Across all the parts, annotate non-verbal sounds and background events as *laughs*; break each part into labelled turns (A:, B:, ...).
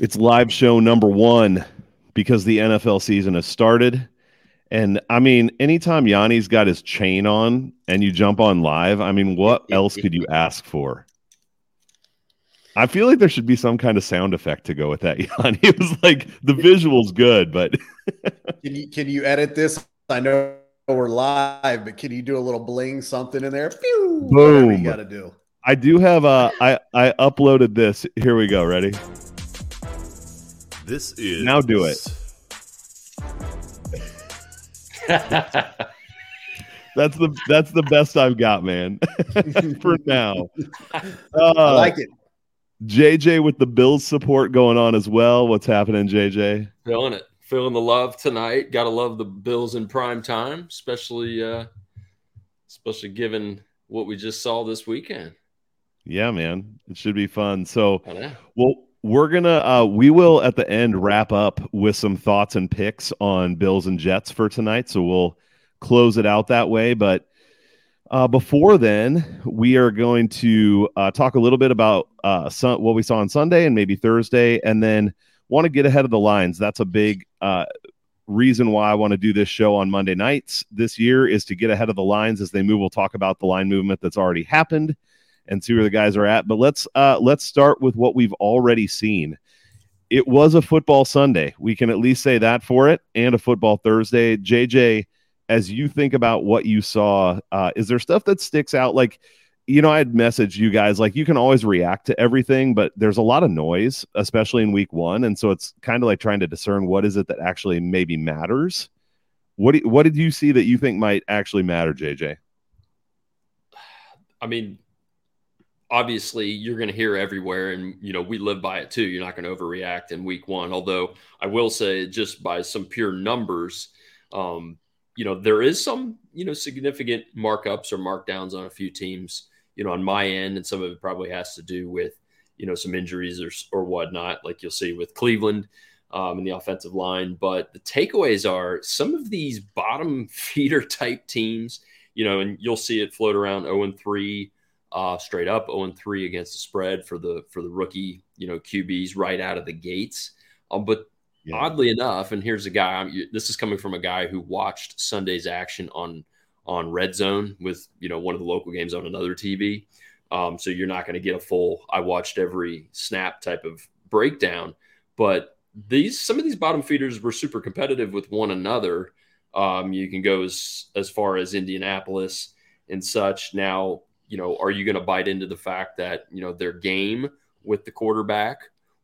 A: It's live show number one because the NFL season has started. And I mean, anytime Yanni's got his chain on and you jump on live, I mean, what *laughs* else could you ask for? I feel like there should be some kind of sound effect to go with that, *laughs* Yanni. It was like the visual's good, but *laughs*
B: can you can you edit this? I know we're live, but can you do a little bling something in there? Pew!
A: Boom!
B: you got to do.
A: I do have a. I I uploaded this. Here we go. Ready?
C: This is
A: now do it. *laughs* that's the that's the best I've got, man. *laughs* For now,
B: uh, I like it.
A: JJ with the Bills support going on as well. What's happening, JJ?
D: Feeling it, feeling the love tonight. Got to love the Bills in prime time, especially uh, especially given what we just saw this weekend.
A: Yeah, man, it should be fun. So, well, we're gonna uh, we will at the end wrap up with some thoughts and picks on Bills and Jets for tonight. So we'll close it out that way. But uh, before then, we are going to uh, talk a little bit about uh, what we saw on Sunday and maybe Thursday, and then want to get ahead of the lines. That's a big uh, reason why I want to do this show on Monday nights this year is to get ahead of the lines as they move. We'll talk about the line movement that's already happened and see where the guys are at. But let's uh, let's start with what we've already seen. It was a football Sunday. We can at least say that for it, and a football Thursday. JJ, as you think about what you saw, uh, is there stuff that sticks out? Like, you know, I'd message you guys like you can always react to everything, but there's a lot of noise, especially in week one, and so it's kind of like trying to discern what is it that actually maybe matters. What do, what did you see that you think might actually matter, JJ?
D: I mean, obviously you're going to hear everywhere and you know we live by it too. You're not going to overreact in week one. Although i will say just by some pure numbers um, you know there is some you know significant markups or markdowns on a few teams you know on my end and some of it probably has to do with you know some injuries or, or whatnot like you'll see with cleveland um, in the offensive line. But the takeaways are some of these bottom *laughs* feeder type teams you know and you'll see it float around 0 and 3 uh, straight up 0 3 against the spread for the for the rookie you know QBs right out of the gates. Um, but yeah. oddly enough, and here's a guy. I'm, this is coming from a guy who watched Sunday's action on on Red Zone with you know one of the local games on another TV. Um, so you're not going to get a full I watched every snap type of breakdown. But these some of these bottom feeders were super competitive with one another. Um, you can go as as far as Indianapolis and such. Now you know, are you going to bite into the fact that, you know, their game with the quarterback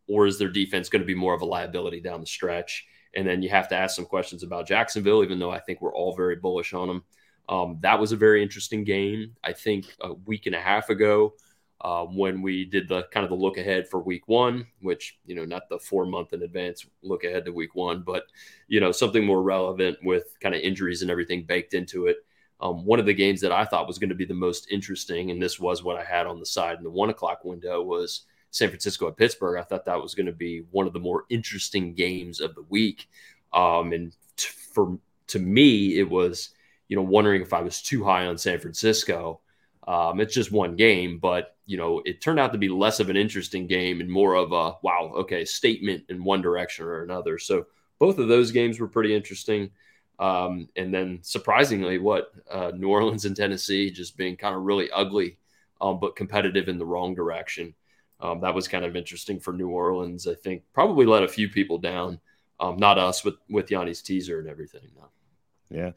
D: or is their defense going to be more of a liability down the stretch? And then you have to ask some questions about Jacksonville, even though I think we're all very bullish on them. Um, that was a very interesting game. I think a week and a half ago, uh, when we did the kind of the look ahead for week one, which, you know, not the four month in advance look ahead to week one, but, you know, something more relevant with kind of injuries and everything baked into it. Um, one of the games that I thought was going to be the most interesting, and this was what I had on the side in the one o'clock window, was San Francisco at Pittsburgh. I thought that was going to be one of the more interesting games of the week. Um, and t- for to me, it was you know wondering if I was too high on San Francisco. Um, it's just one game, but you know it turned out to be less of an interesting game and more of a wow, okay, statement in one direction or another. So both of those games were pretty interesting. Um, and then surprisingly, what uh, New Orleans and Tennessee just being kind of really ugly, um, but competitive in the wrong direction. Um, that was kind of interesting for New Orleans. I think probably let a few people down. Um, not us with with Yanni's teaser and everything. No.
A: Yeah.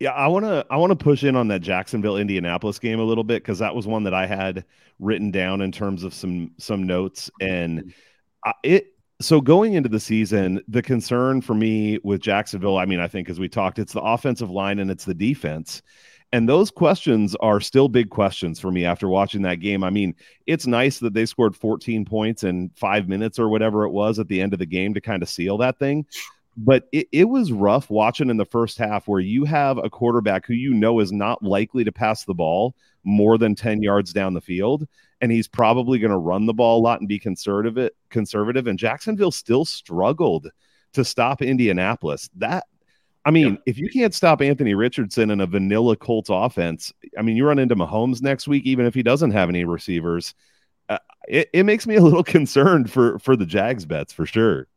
A: Yeah, I want to I want to push in on that Jacksonville Indianapolis game a little bit because that was one that I had written down in terms of some some notes and mm-hmm. I, it so going into the season, the concern for me with Jacksonville, I mean, I think as we talked, it's the offensive line and it's the defense. And those questions are still big questions for me after watching that game. I mean, it's nice that they scored 14 points in five minutes or whatever it was at the end of the game to kind of seal that thing. But it, it was rough watching in the first half where you have a quarterback who you know is not likely to pass the ball more than 10 yards down the field and he's probably going to run the ball a lot and be conservative conservative and Jacksonville still struggled to stop Indianapolis. That I mean, if you can't stop Anthony Richardson in a vanilla Colts offense, I mean, you run into Mahomes next week even if he doesn't have any receivers. uh, it, it makes me a little *laughs* concerned for for the Jags bets for sure.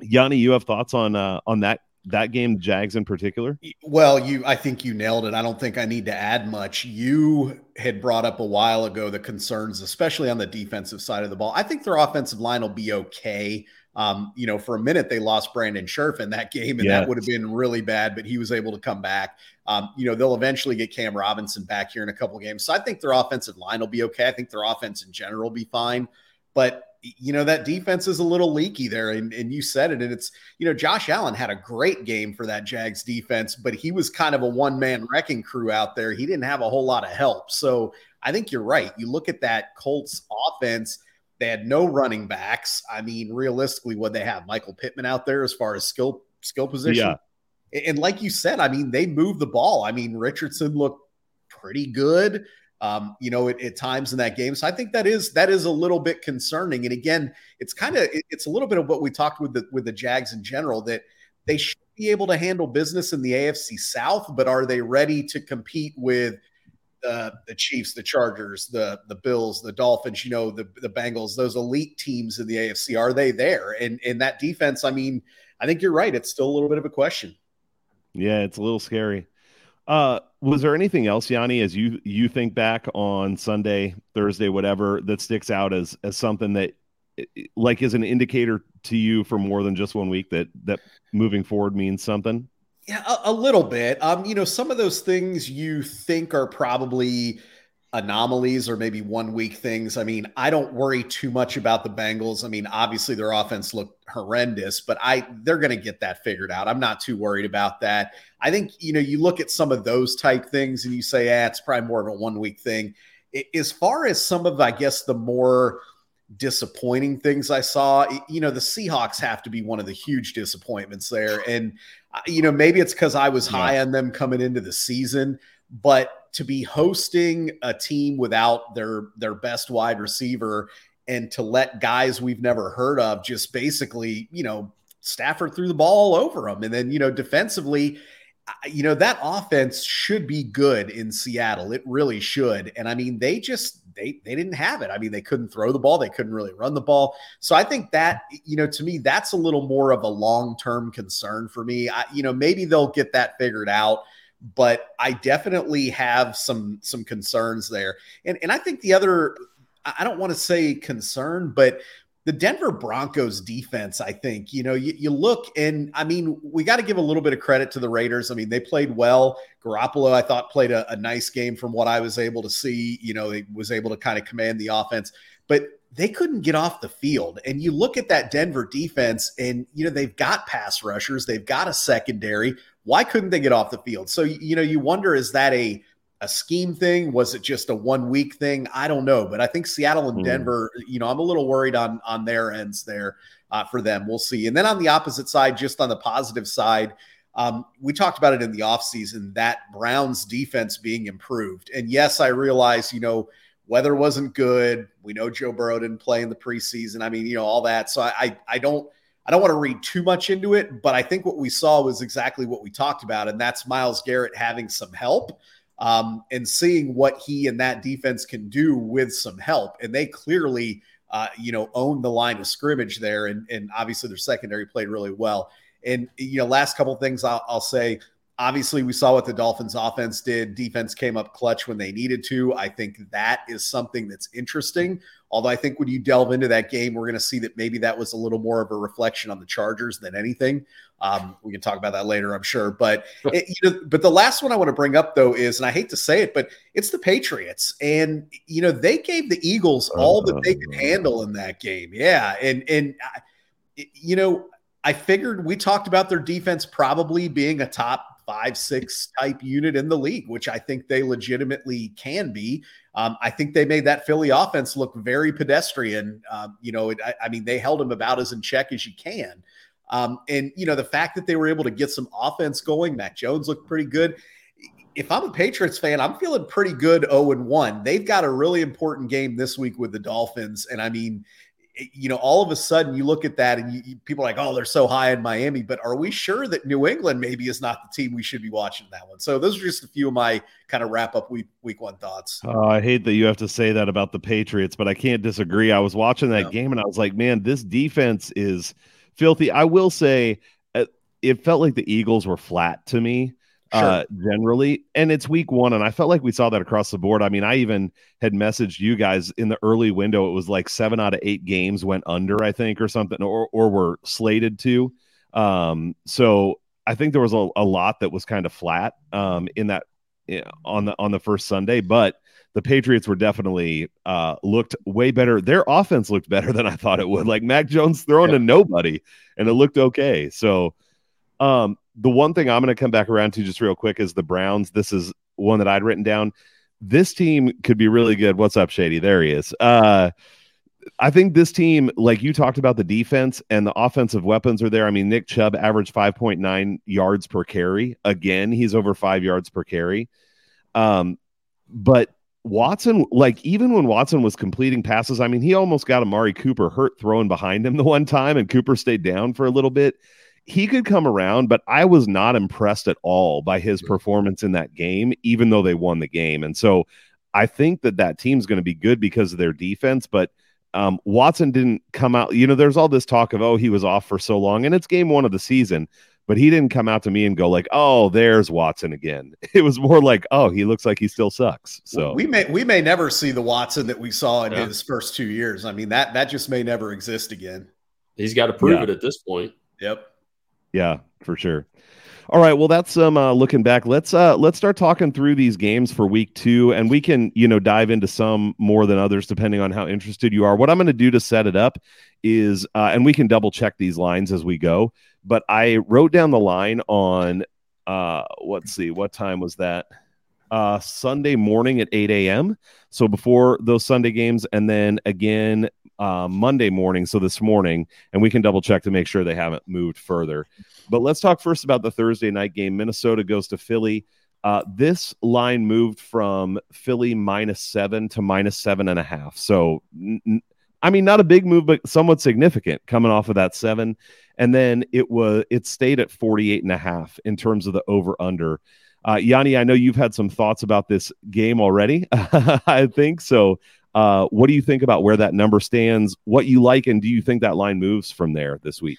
A: Yanni, you have thoughts on uh, on that that game, Jags in particular?
B: Well, you, I think you nailed it. I don't think I need to add much. You had brought up a while ago the concerns, especially on the defensive side of the ball. I think their offensive line will be okay. Um, you know, for a minute they lost Brandon Scherff in that game, and yes. that would have been really bad, but he was able to come back. Um, you know, they'll eventually get Cam Robinson back here in a couple games. So I think their offensive line will be okay. I think their offense in general will be fine. But you know that defense is a little leaky there and, and you said it and it's you know josh allen had a great game for that jags defense but he was kind of a one-man wrecking crew out there. He didn't have a whole lot of help. So i think you're right. You look at that colts offense they had no running backs. I mean realistically what they have? Michael pittman out there as far as skill skill position? Yeah. and like you said i mean they moved the ball. I mean richardson looked pretty good um, you know, at, at, times in that game. So I think that is that is a little bit concerning. And again, it's kind of it, it's a little bit of what we talked with the with the Jags in general that they should be able to handle business in the AFC South, but are they ready to compete with the the Chiefs, the Chargers, the the Bills, the Dolphins, you know, the the Bengals, those elite teams in the AFC, are they there? And in that defense, I mean, I think you're right. It's still a little bit of a question.
A: Yeah, it's a little scary. Uh, was there anything else, Yanni, as you you think back on Sunday, Thursday, whatever, that sticks out as as something that like is an indicator to you for more than just one week that that moving forward means something?
B: Yeah, a, a little bit. Um, you know, some of those things you think are probably anomalies or maybe one week things. I mean, I don't worry too much about the Bengals. I mean, obviously their offense looked horrendous, but I they're going to get that figured out. I'm not too worried about that. I think, you know, you look at some of those type things and you say, "Yeah, it's probably more of a one week thing." As far as some of I guess the more disappointing things I saw, you know, the Seahawks have to be one of the huge disappointments there and uh, you know, maybe it's cuz I was high yeah. on them coming into the season, but to be hosting a team without their their best wide receiver and to let guys we've never heard of just basically, you know, Stafford threw the ball all over them. And then, you know, defensively, you know, that offense should be good in Seattle. It really should. And I mean, they just they they didn't have it. I mean, they couldn't throw the ball, they couldn't really run the ball. So I think that, you know, to me, that's a little more of a long-term concern for me. I, you know, maybe they'll get that figured out but I definitely have some some concerns there. And and I think the other I don't want to say concern, but the Denver Broncos defense, I think, you know, you, you look and I mean, we got to give a little bit of credit to the Raiders. I mean, they played well. Garoppolo, I thought, played a, a nice game from what I was able to see. You know, he was able to kind of command the offense, but they couldn't get off the field. And you look at that Denver defense, and, you know, they've got pass rushers, they've got a secondary. Why couldn't they get off the field? So, you know, you wonder is that a a scheme thing? Was it just a one week thing? I don't know, but I think Seattle and mm. Denver, you know, I'm a little worried on on their ends there uh, for them. We'll see. And then on the opposite side, just on the positive side, um, we talked about it in the offseason that Browns defense being improved. And yes, I realize, you know, weather wasn't good. We know Joe Burrow didn't play in the preseason. I mean, you know, all that. So I I, I don't I don't want to read too much into it, but I think what we saw was exactly what we talked about, and that's Myles Garrett having some help um, and seeing what he and that defense can do with some help. And they clearly, uh, you know, own the line of scrimmage there, and, and obviously their secondary played really well. And you know, last couple things I'll, I'll say. Obviously, we saw what the Dolphins offense did. Defense came up clutch when they needed to. I think that is something that's interesting. Although I think when you delve into that game, we're going to see that maybe that was a little more of a reflection on the Chargers than anything. Um, we can talk about that later, I'm sure. But it, you know, but the last one I want to bring up though is, and I hate to say it, but it's the Patriots, and you know they gave the Eagles all that they could handle in that game. Yeah, and and you know I figured we talked about their defense probably being a top five, six type unit in the league, which I think they legitimately can be. Um, I think they made that Philly offense look very pedestrian. Um, you know, it, I, I, mean, they held them about as in check as you can. Um, and, you know, the fact that they were able to get some offense going, Mac Jones looked pretty good. If I'm a Patriots fan, I'm feeling pretty good 0 and 1. They've got a really important game this week with the Dolphins. And I mean, you know, all of a sudden you look at that and you, you, people are like, oh, they're so high in Miami. But are we sure that New England maybe is not the team we should be watching that one? So those are just a few of my kind of wrap up week week one thoughts.
A: Uh, I hate that you have to say that about the Patriots, but I can't disagree. I was watching that game and I was like, man, this defense is filthy. I will say uh, it felt like the Eagles were flat to me sure. uh, generally. And it's week one, and I felt like we saw that across the board. I mean, I even had messaged you guys in the early window. It was like seven out of eight games went under, I think, or something, or or were slated to. Um, so I think there was a, a lot that was kind of flat um, in that on the on the first Sunday, but the Patriots were definitely uh, looked way better. Their offense looked better than I thought it would. Like Mac Jones throwing yeah. to nobody, and it looked okay. So um, the one thing I'm going to come back around to just real quick is the Browns. This is one that I'd written down. This team could be really good. What's up, Shady? There he is. Uh, I think this team, like you talked about the defense and the offensive weapons are there. I mean, Nick Chubb averaged 5.9 yards per carry. Again, he's over five yards per carry. Um, but Watson, like even when Watson was completing passes, I mean, he almost got Amari Cooper hurt throwing behind him the one time, and Cooper stayed down for a little bit he could come around, but I was not impressed at all by his performance in that game, even though they won the game. And so I think that that team's going to be good because of their defense, but um, Watson didn't come out. You know, there's all this talk of, oh, he was off for so long, and it's game one of the season, but he didn't come out to me and go like, oh, there's Watson again. *laughs* It was more like, oh, he looks like he still sucks. So
B: we may we may never see the Watson that we saw in yeah. his first two years. I mean that that just may never exist again.
D: He's got to prove yeah. it at this point.
B: Yep.
A: Yeah, for sure. All right, well, that's um uh, looking back. Let's uh let's start talking through these games for week two, and we can you know dive into some more than others depending on how interested you are. What I'm going to do to set it up is, uh, and we can double check these lines as we go. But I wrote down the line on uh let's see, what time was that? Uh, Sunday morning at 8 a.m. So before those Sunday games, and then again uh, Monday morning, so this morning, and we can double check to make sure they haven't moved further. But let's talk first about the Thursday night game. Minnesota goes to Philly. Uh, this line moved from Philly minus seven to minus seven and a half. So, I mean, not a big move, but somewhat significant coming off of that seven. And then it was it stayed at 48 and a half in terms of the over under. Uh, Yanni, I know you've had some thoughts about this game already. *laughs* I think so. Uh, what do you think about where that number stands? What you like, and do you think that line moves from there this week?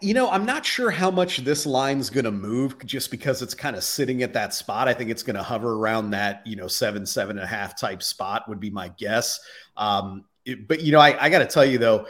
B: You know, I'm not sure how much this line's going to move just because it's kind of sitting at that spot. I think it's going to hover around that, you know, seven, seven and a half type spot would be my guess. Um, it, but, you know, I, I got to tell you, though,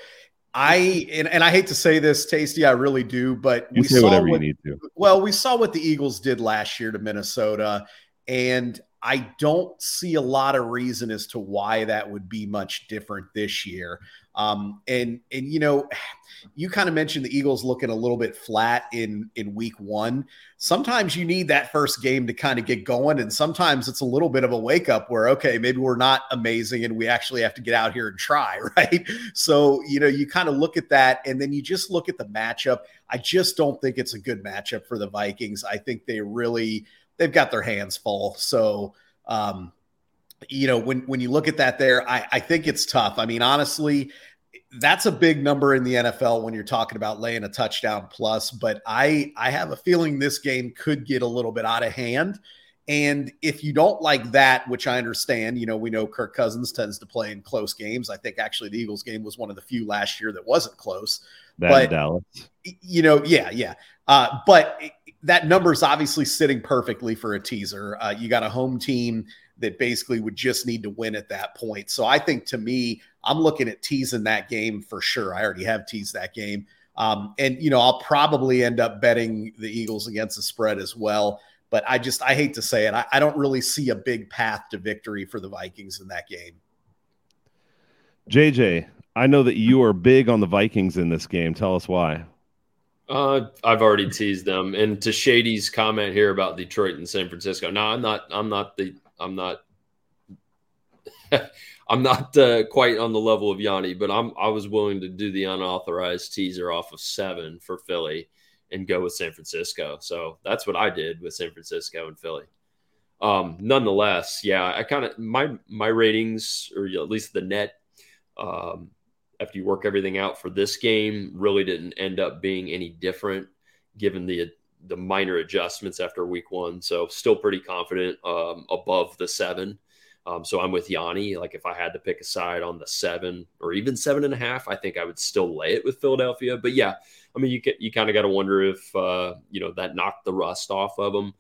B: I and, and I hate to say this, Tasty, I really do, but
A: you we say saw whatever what, you need to.
B: Well, we saw what the Eagles did last year to Minnesota, and I don't see a lot of reason as to why that would be much different this year. Um, and and you know, *sighs* you kind of mentioned the Eagles looking a little bit flat in in week one. Sometimes you need that first game to kind of get going, and sometimes it's a little bit of a wake up where okay, maybe we're not amazing, and we actually have to get out here and try, *laughs* right? So you know, you kind of look at that, and then you just look at the matchup. I just don't think it's a good matchup for the Vikings. I think they really they've got their hands full. So, um, you know, when when you look at that there, I, I think it's tough. I mean, honestly, that's a big number in the NFL when you're talking about laying a touchdown plus. But I I have a feeling this game could get a little bit out of hand. And if you don't like that, which I understand, you know, we know Kirk Cousins tends to play in close games. I think actually the Eagles game was one of the few last year that wasn't close.
A: That but Dallas.
B: You know, yeah, yeah. Uh, but that number is obviously sitting perfectly for a teaser. Uh, you got a home team that basically would just need to win at that point. So I think to me, I'm looking at teasing that game for sure. I already have teased that game. Um, and, you know, I'll probably end up betting the Eagles against the spread as well. But I just, I hate to say it. I, I don't really see a big path to victory for the Vikings in that game.
A: JJ, I know that you are big on the Vikings in this game. Tell us why.
D: Uh, I've already teased them. And to Shady's comment here about Detroit and San Francisco. No, I'm not. I'm not the. I'm not. *laughs* I'm not uh, quite on the level of Yanni, but I'm. I was willing to do the unauthorized teaser off of seven for Philly and go with San Francisco. So that's what I did with San Francisco and Philly. Um, nonetheless, yeah, I kind of my my ratings or at least the net um, after you work everything out for this game, really didn't end up being any different given the the minor adjustments after week one. So still pretty confident um, above the seven. Um, so I'm with Yanni. Like if I had to pick a side on the seven or even seven and a half, I think I would still lay it with Philadelphia. But yeah, I mean, you you kind of got to wonder if uh, you know that knocked the rust off of them.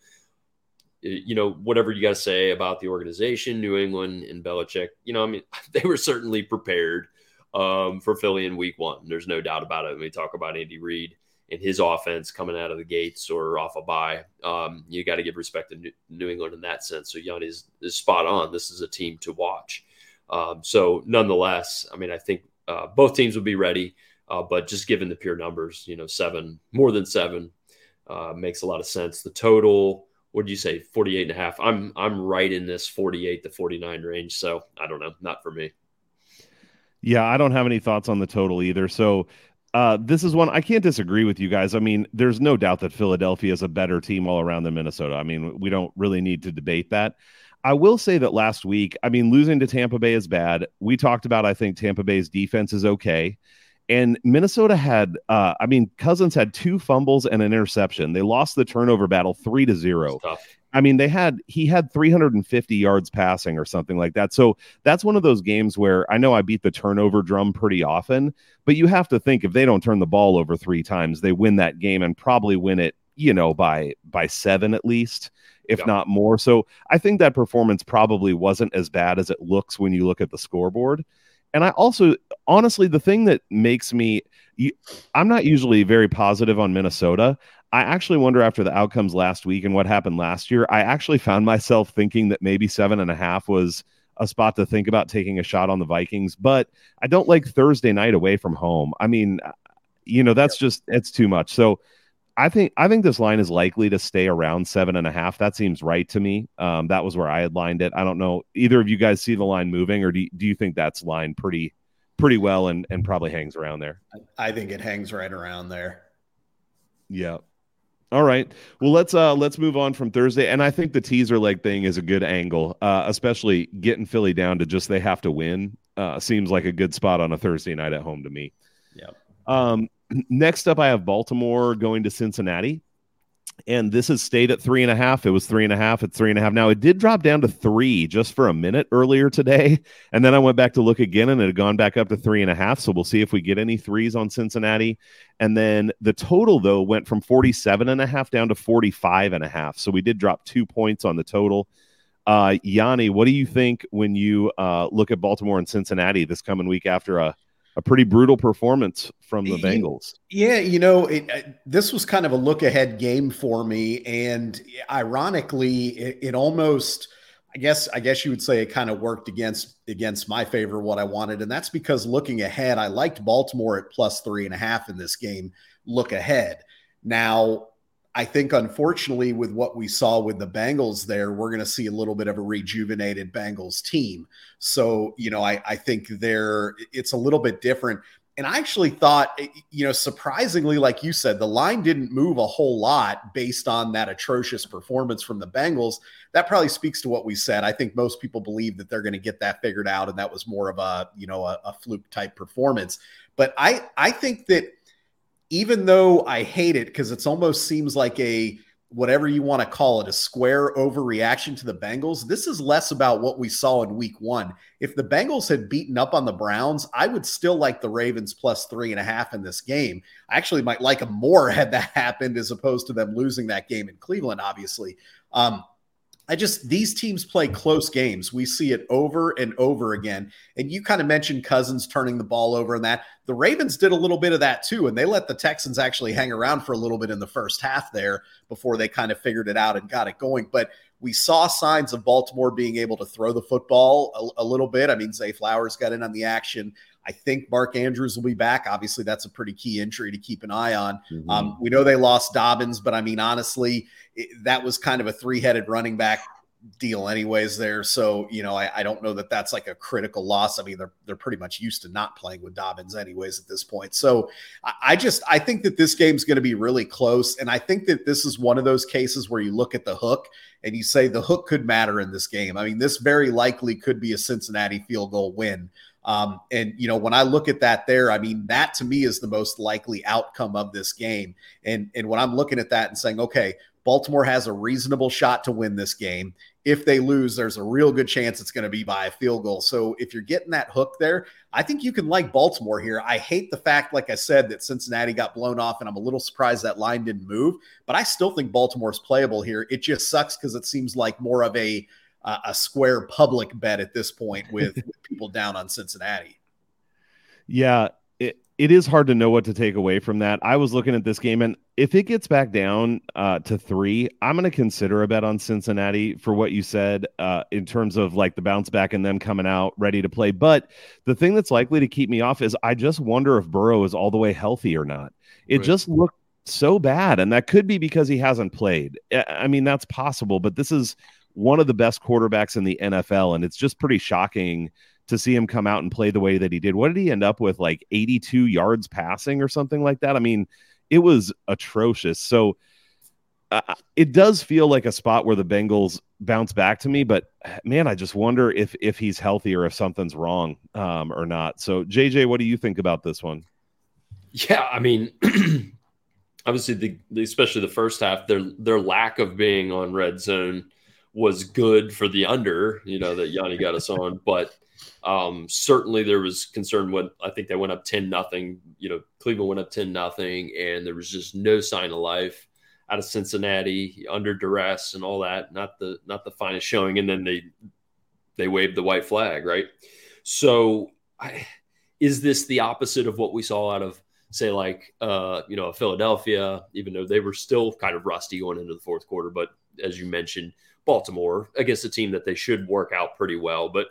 D: You know, whatever you got to say about the organization, New England and Belichick. You know, I mean, *laughs* they were certainly prepared um, for Philly in Week One. There's no doubt about it. When we talk about Andy Reid and his offense coming out of the gates or off a bye. Um, you got to give respect to New, England in that sense. So Yanni is, is spot on. This is a team to watch. Um, so nonetheless, I mean, I think uh, both teams will be ready, uh, but just given the pure numbers, you know, seven, more than seven uh, makes a lot of sense. The total, what did you say? 48 and a half. I'm, I'm right in this 48 to 49 range. So I don't know, not for me.
A: Yeah, I don't have any thoughts on the total either. So uh, this is one I can't disagree with you guys. I mean, there's no doubt that Philadelphia is a better team all around than Minnesota. I mean, we don't really need to debate that. I will say that last week, I mean, losing to Tampa Bay is bad. We talked about, I think Tampa Bay's defense is okay. And Minnesota had, uh, I mean, Cousins had two fumbles and an interception. They lost the turnover battle three to zero. I mean, they had he had 350 yards passing or something like that. So that's one of those games where I know I beat the turnover drum pretty often, but you have to think if they don't turn the ball over three times, they win that game and probably win it, you know, by by seven at least, if yeah. not more. So I think that performance probably wasn't as bad as it looks when you look at the scoreboard. And I also honestly the thing that makes me I'm not usually very positive on Minnesota. I actually wonder after the outcomes last week and what happened last year, I actually found myself thinking that maybe seven and a half was a spot to think about taking a shot on the Vikings. But I don't like Thursday night away from home. I mean, you know, that's just it's too much. So I think I think this line is likely to stay around seven and a half. That seems right to me. Um, that was where I had lined it. I don't know either of you guys see the line moving, or do you, do you think that's lined pretty pretty well and and probably hangs around there?
B: I think it hangs right around there.
A: Yeah. All right. Well, let's uh let's move on from Thursday, and I think the teaser leg thing is a good angle, uh, especially getting Philly down to just they have to win. Uh, seems like a good spot on a Thursday night at home to me.
B: Yeah.
A: Um, next up, I have Baltimore going to Cincinnati and this has stayed at three and a half. It was three and a half. It's three and a half now. It did drop down to three just for a minute earlier today, and then I went back to look again, and it had gone back up to three and a half. So we'll see if we get any threes on Cincinnati. And then the total though went from 47 and a half down to 45 and a half. So we did drop two points on the total. Uh, Yanni, what do you think when you uh, look at Baltimore and Cincinnati this coming week after a a pretty brutal performance from the Bengals.
B: Yeah, you know, it, uh, this was kind of a look ahead game for me, and ironically, it, it, almost, I guess, I guess you would say it kind of worked against against my favor what I wanted, and that's because looking ahead, I liked Baltimore at plus three and a half in this game. Look ahead. Now, I think, unfortunately, with what we saw with the Bengals there, we're going to see a little bit of a rejuvenated Bengals team. So, you know, I, I think there it's a little bit different. And I actually thought, you know, surprisingly, like you said, the line didn't move a whole lot based on that atrocious performance from the Bengals. That probably speaks to what we said. I think most people believe that they're going to get that figured out, and that was more of a, you know, a, a fluke type performance. But I, I think that even though I hate it because it almost seems like a whatever you want to call it, a square overreaction to the Bengals. This is less about what we saw in week one. If the Bengals had beaten up on the Browns, I would still like the Ravens plus three and a half in this game. I actually might like them more *laughs* had that happened as opposed to them losing that game in Cleveland, obviously. Um, I just these teams play close games. We see it over and over again. And you kind of mentioned Cousins turning the ball over and that. The Ravens did a little bit of that too, and they let the Texans actually hang around for a little bit in the first half there before they kind of figured it out and got it going. But we saw signs of Baltimore being able to throw the football a, a little bit. I mean, Zay Flowers got in on the action. I think Mark Andrews will be back. Obviously, that's a pretty key injury to keep an eye on. Mm-hmm. Um, we know they lost Dobbins, but I mean, honestly, it, that was kind of a three headed running back deal anyways there so you know I, I, don't know that that's like a critical loss i mean they're they're pretty much used to not playing with dobbins anyways at this point so i, I just i think that this game's going to be really close and i think that this is one of those cases where you look at the hook and you say the hook could matter in this game i mean this very likely could be a cincinnati field goal win Um, and you know, when I look at that there, I mean, that to me is the most likely outcome of this game. And and when I'm looking at that and saying, okay, Baltimore has a reasonable shot to win this game. If they lose, there's a real good chance it's going to be by a field goal. So if you're getting that hook there, I think you can like Baltimore here. I hate the fact, like I said, that Cincinnati got blown off, and I'm a little surprised that line didn't move. But I still think Baltimore's playable here. It just sucks because it seems like more of a uh, a square public bet at this point with, with *laughs* people down on Cincinnati.
A: Yeah, it, it is hard to know what to take away from that. I was looking at this game, and if it gets back down uh, to three, I'm going to consider a bet on Cincinnati for what you said uh, in terms of like the bounce back and them coming out ready to play. But the thing that's likely to keep me off is I just wonder if Burrow is all the way healthy or not. It right. just looked so bad, and that could be because he hasn't played. I mean, that's possible, but this is one of the best quarterbacks in the NFL, and it's just pretty shocking to see him come out and play the way that he did. What did he end up with? Like 82 yards passing or something like that? I mean, it was atrocious. So uh, it does feel like a spot where the Bengals bounce back to me, but man, I just wonder if if he's healthy or if something's wrong um, or not. So JJ, what do you think about this one?
D: Yeah, I mean, *clears throat* obviously the, especially the first half, their their lack of being on red zone was good for the under, you know, that Yanni got us on. *laughs* But um, certainly there was concern when I think they went up 10 nothing. You know, Cleveland went up 10 nothing, and there was just no sign of life out of Cincinnati under duress and all that. Not the not the finest showing. And then they they waved the white flag, right? So I, is this the opposite of what we saw out of say like uh, you know Philadelphia, even though they were still kind of rusty going into the fourth quarter, but as you mentioned, Baltimore against a team that they should work out pretty well. But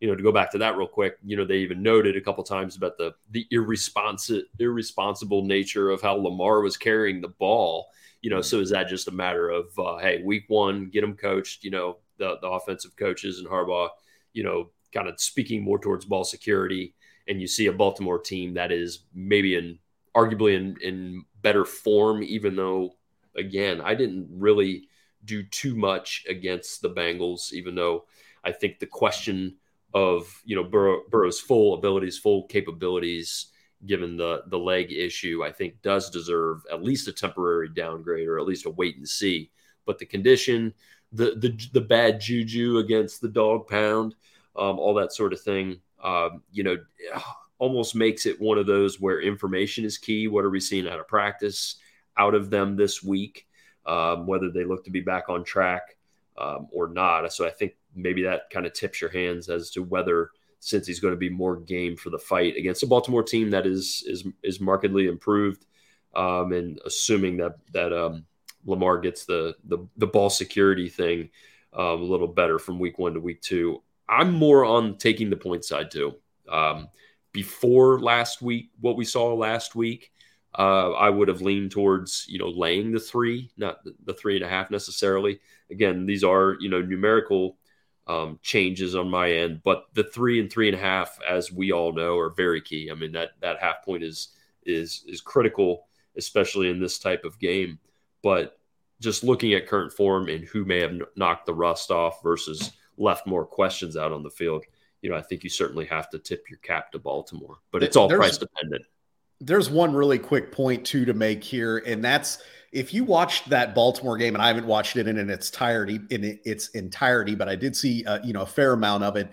D: you know, to go back to that real quick, you know, they even noted a couple times about the the irresponsible irresponsible nature of how Lamar was carrying the ball. You know, so is that just a matter of uh, hey, week one, get them coached? You know, the the offensive coaches and Harbaugh, you know, kind of speaking more towards ball security, and you see a Baltimore team that is maybe in arguably in in better form, even though again, I didn't really do too much against the Bengals, even though I think the question of you know Burrow, Burrow's full abilities, full capabilities, given the the leg issue, I think does deserve at least a temporary downgrade or at least a wait and see. But the condition, the the the bad juju against the Dawg Pound, um, all that sort of thing, um, you know, *sighs* almost makes it one of those where information is key. What are we seeing out of practice, out of them this week? Um, whether they look to be back on track um, or not. So I think maybe that kind of tips your hands as to whether Cincy's going to be more game for the fight against a Baltimore team that is is is markedly improved, um, and assuming that that um, Lamar gets the, the the ball security thing um, a little better from week one to week two. I'm more on taking the point side too. Um, before last week, what we saw last week, uh, I would have leaned towards you know laying the three, not the, three and a half necessarily. Again, these are you know numerical um, changes on my end, but the three and three and a half, as we all know, are very key. I mean that that half point is is is critical, especially in this type of game. But just looking at current form and who may have knocked the rust off versus left more questions out on the field, you know, I think you certainly have to tip your cap to Baltimore, but it's all There's, price dependent
B: there's one really quick point too to make here, and that's if you watched that Baltimore game, and I haven't watched it in, in its entirety in its entirety, but I did see uh, you know a fair amount of it.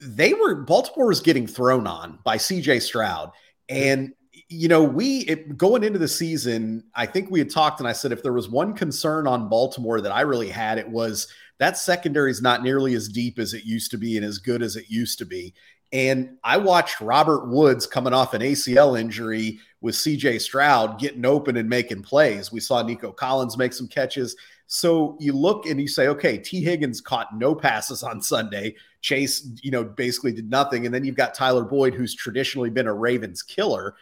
B: They were Baltimore was getting thrown on by C.J. Stroud, and you know we it, going into the season, I think we had talked, and I said if there was one concern on Baltimore that I really had, it was that secondary is not nearly as deep as it used to be and as good as it used to be. And I watched Robert Woods coming off an ACL injury with CJ Stroud getting open and making plays. We saw Nico Collins make some catches. So you look and you say, okay, Tee Higgins caught no passes on Sunday. Chase, you know, basically did nothing. And then you've got Tyler Boyd, who's traditionally been a Ravens killer.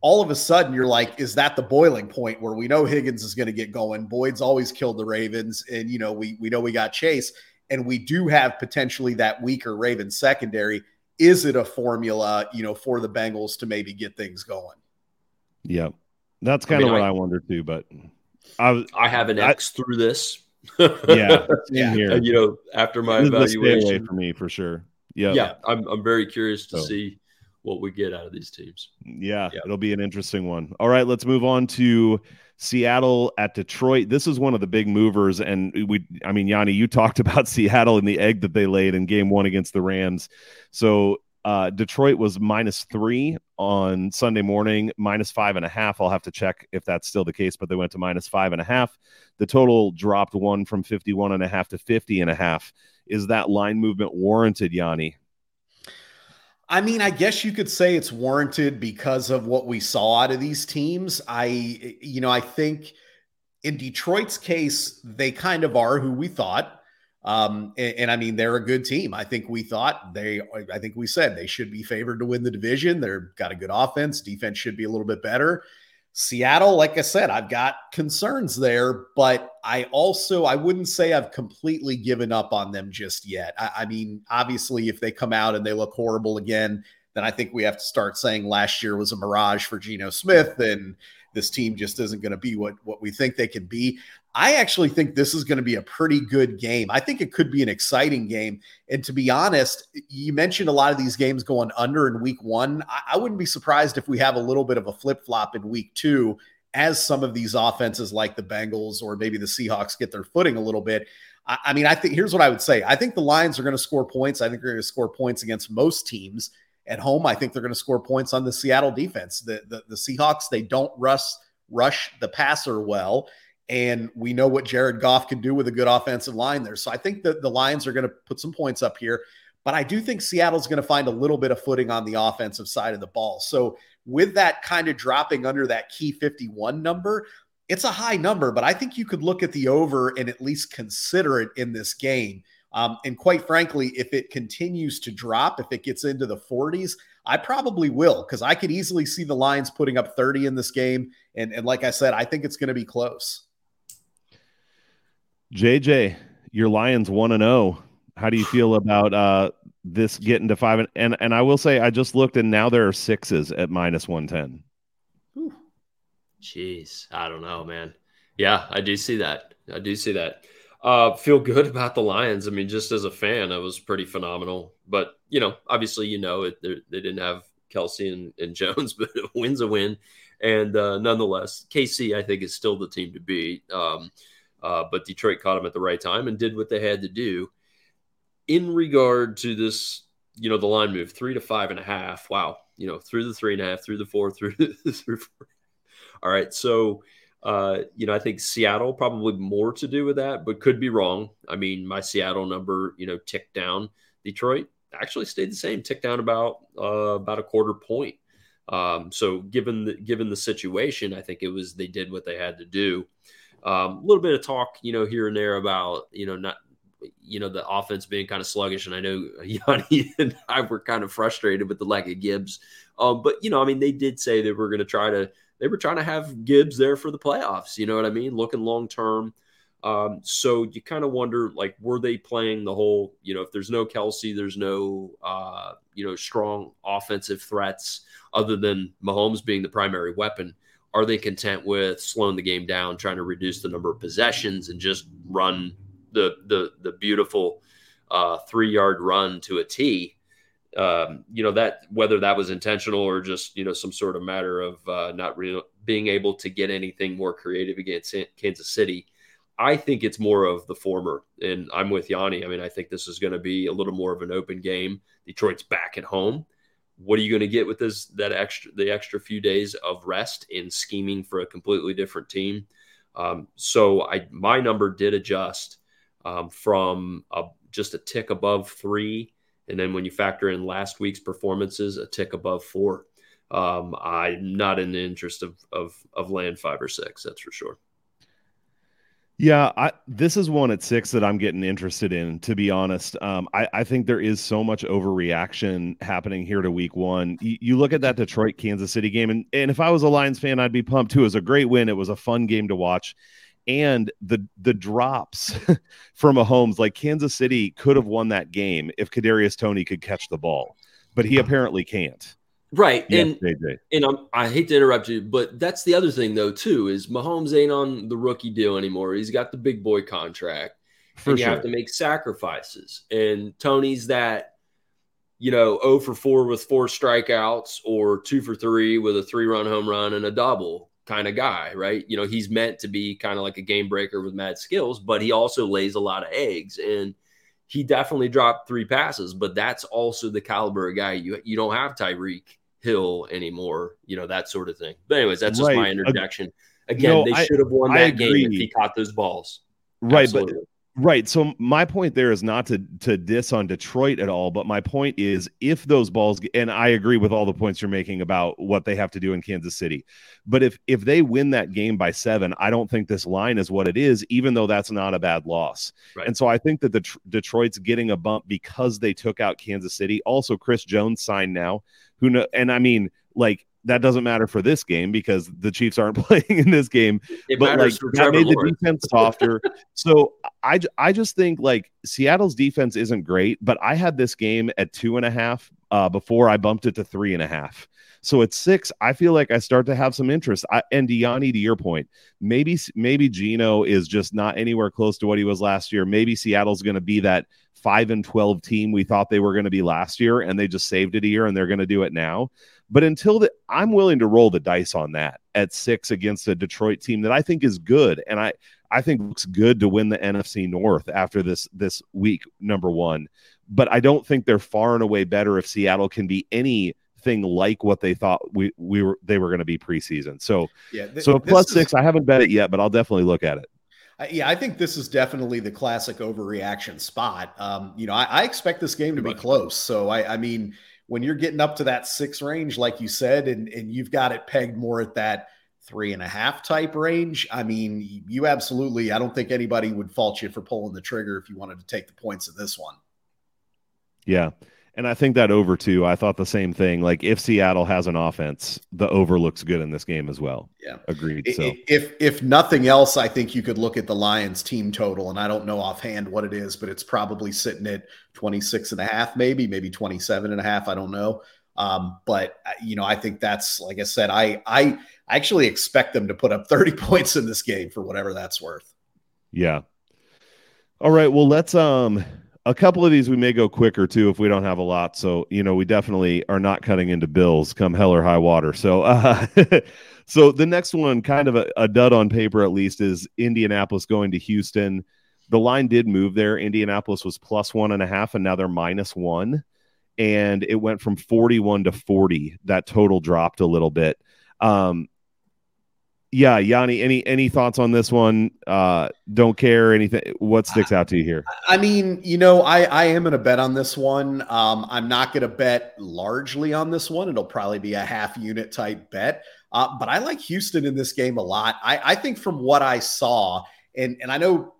B: All of a sudden, you're like, is that the boiling point where we know Higgins is going to get going? Boyd's always killed the Ravens. And, you know, we, we know we got Chase. And we do have potentially that weaker Ravens secondary is it a formula, you know, for the Bengals to maybe get things going?
A: Yeah, that's kind I mean, of what I, I wonder too. But
D: I I have an X I, through this.
A: yeah, *laughs* yeah.
D: you know, after my this evaluation,
A: for me for sure. Yeah,
D: yeah. I'm I'm very curious to so. see what we get out of these teams.
A: Yeah, yeah, it'll be an interesting one. All right, let's move on to Seattle at Detroit. This is one of the big movers, and we, I mean, Yanni, you talked *laughs* about Seattle and the egg that they laid in Game One against the Rams. So uh, Detroit was minus three on Sunday morning, minus five and a half. I'll have to check if that's still the case, but they went to minus five and a half. The total dropped one from 51 and a half to 50 and a half. Is that line movement warranted, Yanni?
B: I mean, I guess you could say it's warranted because of what we saw out of these teams. I, you know, I think in Detroit's case, they kind of are who we thought. Um, and, and, I mean, they're a good team. I think we thought they, I think we said they should be favored to win the division. They're got a good offense. Defense should be a little bit better. Seattle, like I said, I've got concerns there, but I also I wouldn't say I've completely given up on them just yet. I, I, mean, obviously, if they come out and they look horrible again, then I think we have to start saying last year was a mirage for Geno Smith, and this team just isn't going to be what what we think they can be. I actually think this is going to be a pretty good game. I think it could be an exciting game. And to be honest, you mentioned a lot of these games going under in week one. I, I wouldn't be surprised if we have a little bit of a flip flop in week two as some of these offenses like the Bengals or maybe the Seahawks get their footing a little bit. I, I mean, I think here's what I would say I think the Lions are going to score points. I think they're going to score points against most teams at home. I think they're going to score points on the Seattle defense. The, the, the Seahawks, they don't rush rush the passer well. And we know what Jared Goff can do with a good offensive line there. So I think that the Lions are going to put some points up here. But I do think Seattle's going to find a little bit of footing on the offensive side of the ball. So with that kind of dropping under that key 51 number, it's a high number, but I think you could look at the over and at least consider it in this game. Um, and quite frankly, if it continues to drop, if it gets into the 40s, I probably will because I could easily see the Lions putting up 30 in this game. And, and like I said, I think it's going to be close.
A: JJ, your Lions one and zero. Oh. How do you feel about uh, this getting to five? And, and and I will say, I just looked, and now there are sixes at minus one ten.
D: Jeez, I don't know, man. Yeah, I do see that. I do see that. Uh, feel good *laughs* about the Lions. I mean, just as a fan, it was pretty phenomenal. But you know, obviously, you know, it, they didn't have Kelce and, and *laughs* Jones, but a win's a win. And uh, nonetheless, KC, I think, is still the team to beat. Um, uh, but Detroit caught them at the right time and did what they had to do. In regard to this, you know, the line move three to five and a half. Wow, you know, through the three and a half, through the four, *laughs* through the through four. All right, so uh, you know, I think Seattle probably more to do with that, but could be wrong. I mean, my Seattle number, you know, ticked down. Detroit actually stayed the same, ticked down about uh, about a quarter point. Um, so given the given the situation, I think it was they did what they had to do. Um, a little bit of talk, you know, here and there about, you know, not, you know, the offense being kind of sluggish. And I know *laughs* Yanni and I were kind of frustrated with the lack of Gibbs. Um, but, you know, I mean, they did say they were going to try to, they were trying to have Gibbs there for the playoffs. You know what I mean? Looking long term. Um, so you kind of wonder, like, were they playing the whole, you know, if there's no Kelce, there's no, uh, you know, strong offensive threats other than Mahomes being the primary weapon are they content with slowing the game down, trying to reduce the number of possessions, and just run the the the beautiful uh, three yard run to a T? Um, you know that whether that was intentional or just you know some sort of matter of uh, not being able to get anything more creative against Kansas City. I think it's more of the former, and I'm with Yanni. I mean, I think this is going to be a little more of an open game. Detroit's back at home what are you going to get with this that extra the extra few days of rest in scheming for a completely different team? Um, so i my number did adjust um, from a, just a tick above three and then when you factor in last week's performances a tick above four. Um, i'm not in the interest of, of of land five or six that's for sure
A: yeah, I, this is one at six that I'm getting interested in. To be honest, um, I, I, think there is so much overreaction happening here to Week One. You, you, look at that Detroit Kansas City game, and, and if I was a Lions fan, I'd be pumped too. It was a great win. It was a fun game to watch, and the the drops *laughs* from Mahomes, like Kansas City, could have won that game if Kadarius Toney could catch the ball, but he apparently can't.
D: Right. Yes, and and I'm, I hate to interrupt you, but that's the other thing though too is Mahomes ain't on the rookie deal anymore. He's got the big boy contract. For and you sure. have to make sacrifices. And Toney's that you know, 0 for 4 with four strikeouts or 2 for 3 with a three run home run and a double kind of guy, right? You know, he's meant to be kind of like a game breaker with mad skills, but he also lays a lot of eggs and he definitely dropped three passes, but that's also the caliber of guy you you don't have Tyreek Hill anymore, you know, that sort of thing. But anyways, that's just right. my interjection. Again, they should have won that game if he caught those balls.
A: Right, Absolutely. but Right. So my point there is not to to diss on Detroit at all, but my point is if those balls and I agree with all the points you're making about what they have to do in Kansas City. But if if they win that game by 7, I don't think this line is what it is even though that's not a bad loss. Right. And so I think that the Detroit's getting a bump because they took out Kansas City. Also Chris Jones signed now. Who know and I mean like that doesn't matter for this game because the Chiefs aren't *laughs* playing in this game.
D: It but like that made
A: the defense softer. *laughs* so I I just think like Seattle's defense isn't great, but I had this game at two and a half uh, before I bumped it to three and a half. So at six, I feel like I start to have some interest. I, and Yanni, to your point, maybe maybe Geno is just not anywhere close to what he was last year. Maybe Seattle's going to be that five and twelve team we thought they were going to be last year, and they just saved it a year, and they're going to do it now. But until that, I'm willing to roll the dice on that at six against a Detroit team that I think is good, and I I think looks good to win the NFC North after this this week number one. But I don't think they're far and away better if Seattle can be anything like what they thought we we were they were going to be preseason. So yeah, th- so plus six. Is, I haven't bet it yet, but I'll definitely look at it.
B: yeah, I think this is definitely the classic overreaction spot. Um, you know, I, I expect this game to be close. So I, I mean when you're getting up to that six range, like you said, and, and you've got it pegged more at that three and a half type range, I mean, you absolutely, I don't think anybody would fault you for pulling the trigger if you wanted to take the points in this one.
A: Yeah. And I think that over too. I thought the same thing. Like if Seattle has an offense, the over looks good in this game as well.
B: Yeah,
A: agreed. So
B: if if nothing else, I think you could look at the Lions team total, and I don't know offhand what it is, but it's probably sitting at 26 and a half, maybe, maybe 27 and a half. I don't know. Um, but uh, you know, I think that's like I said, I I actually expect them to put up 30 *laughs* points in this game for whatever that's worth.
A: Yeah. All right. Well, let's um a couple of these we may go quicker too if we don't have a lot. So you know we definitely are not cutting into bills come hell or high water. So uh, *laughs* so the next one, kind of a, a dud on paper at least, is Indianapolis going to Houston. The line did move there. Indianapolis was plus one and a half, and now they're minus one. And it went from 41 to 40. That total dropped a little bit. Um, yeah, Yanni, any any thoughts on this one? Uh, don't care anything. What sticks out to you here?
B: I mean, you know, I I am gonna bet on this one. Um, I'm not gonna bet largely on this one. It'll probably be a half unit type bet. Uh, but I like Houston in this game a lot. I I think from what I saw, and and I know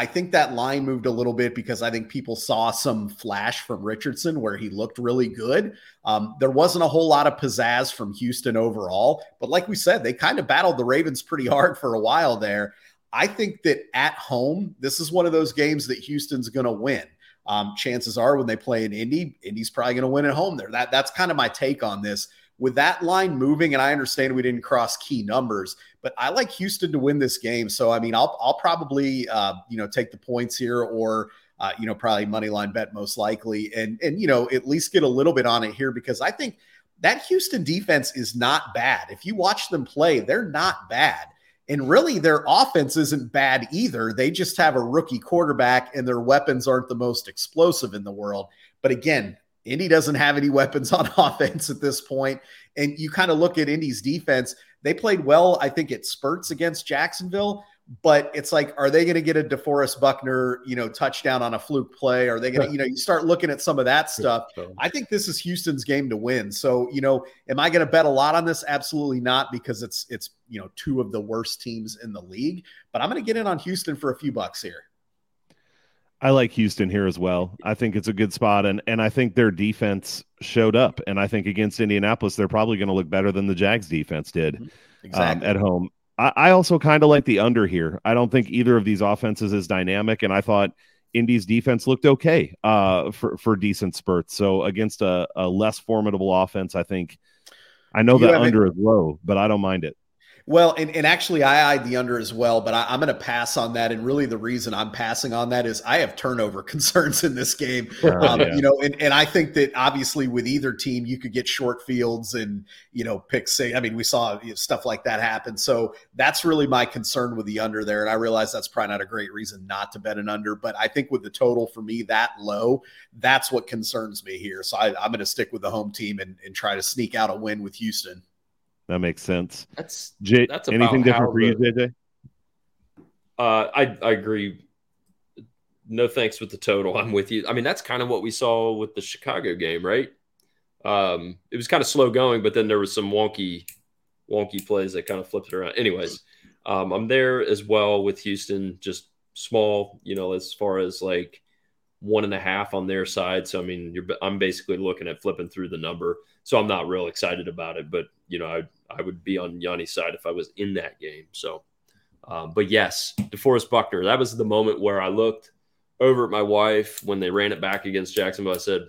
B: I think that line moved a little bit because I think people saw some flash from Richardson where he looked really good. Um, there wasn't a whole lot of pizzazz from Houston overall, but like we said, they kind of battled the Ravens pretty hard for a while there. I think that at home, this is one of those games that Houston's going to win. Um, chances are when they play in Indy, Indy's probably going to win at home there. That that's kind of my take on this with that line moving, and I understand we didn't cross key numbers, but I like Houston to win this game. So I mean, I'll I'll probably uh, you know take the points here, or uh, you know probably money line bet most likely, and and you know at least get a little bit on it here because I think that Houston defense is not bad. If you watch them play, they're not bad. And really, their offense isn't bad either. They just have a rookie quarterback, and their weapons aren't the most explosive in the world. But again, Indy doesn't have any *laughs* weapons on *laughs* offense at this point. And you kind of look at Indy's defense. They played well, I think, at spurts against Jacksonville. But it's like, are they going to get a DeForest Buckner, you know, touchdown on a fluke play? Are they going to, you know, you start looking at some of that stuff. I think this is Houston's game to win. So, you know, am I going to bet a lot on this? Absolutely not, because it's it's you know two of the worst teams in the league. But I'm going to get in on Houston for a few bucks here.
A: I like Houston here as well. I think it's a good spot, and and I think their defense showed up, and I think against Indianapolis they're probably going to look better than the Jags defense did mm-hmm. um, exactly. um, at home. I, I also kind of like the under here. I don't think either of these offenses is dynamic, and I thought Indy's defense looked okay uh, for for decent spurts. So against a, a less formidable offense, I think I know you that under is low, but I don't mind it
B: Well, and, and actually, I eyed the under as well, but I, am going to pass on that. And really, the reason I'm passing on that is I have turnover *laughs* concerns in this game. Um, yeah. You know, and, and I think that obviously with either team, you could get short fields and you know pick say. I mean, we saw stuff like that happen. So that's really my concern with the under there. And I realize that's probably not a great reason not to bet an under, but I think with the total for me that low, that's what concerns me here. So I, I'm going to stick with the home team and, and try to sneak out a win with Houston.
A: That makes sense.
D: That's
A: J- that's anything different for you, JJ?
D: Uh, I I agree. No thanks with the total. I'm with you. I mean, that's kind of what we saw with the Chicago game, right? Um, it was kind of slow going, but then there was some wonky, wonky plays that kind of flipped it around. Anyways, um, I'm there as well with Houston, just small, you know, as far as like one and a half on their side. So I mean, you're I'm basically looking at flipping through the number. So I'm not real excited about it, but you know, I I would be on Yanni's side if I was in that game. So, um, but yes, DeForest Buckner. That was the moment where I looked over at my wife when they ran it back against Jacksonville. I said,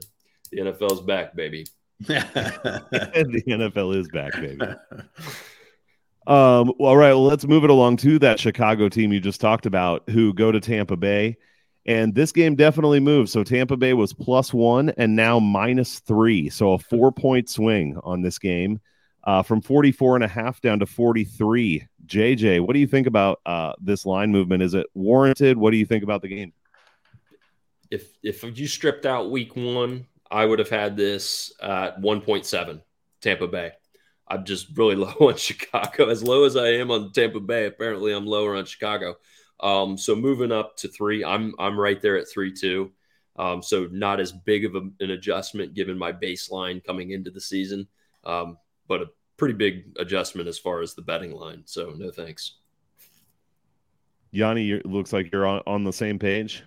D: "The NFL's back, baby." *laughs*
A: the NFL is back, baby. Um, well, all right. Well, let's move it along to that Chicago team you just talked about, who go to Tampa Bay. And this game definitely moved. So Tampa Bay was plus one and now minus three. So a four point swing on this game uh, from 44 and a half down to 43. JJ, what do you think about uh, this line movement? Is it warranted? What do you think about the game?
D: If if you stripped out week one, I would have had this at 1.7 Tampa Bay. I'm just really *laughs* low on Chicago. As low as I am on Tampa Bay, apparently I'm lower on Chicago. Um, so moving up to three, I'm I'm right there at three two. Um, so not as big of a, an adjustment given my baseline coming into the season, um, but a pretty big adjustment as far as the betting line. So no thanks.
A: Yanni, it looks like you're on, on the same page.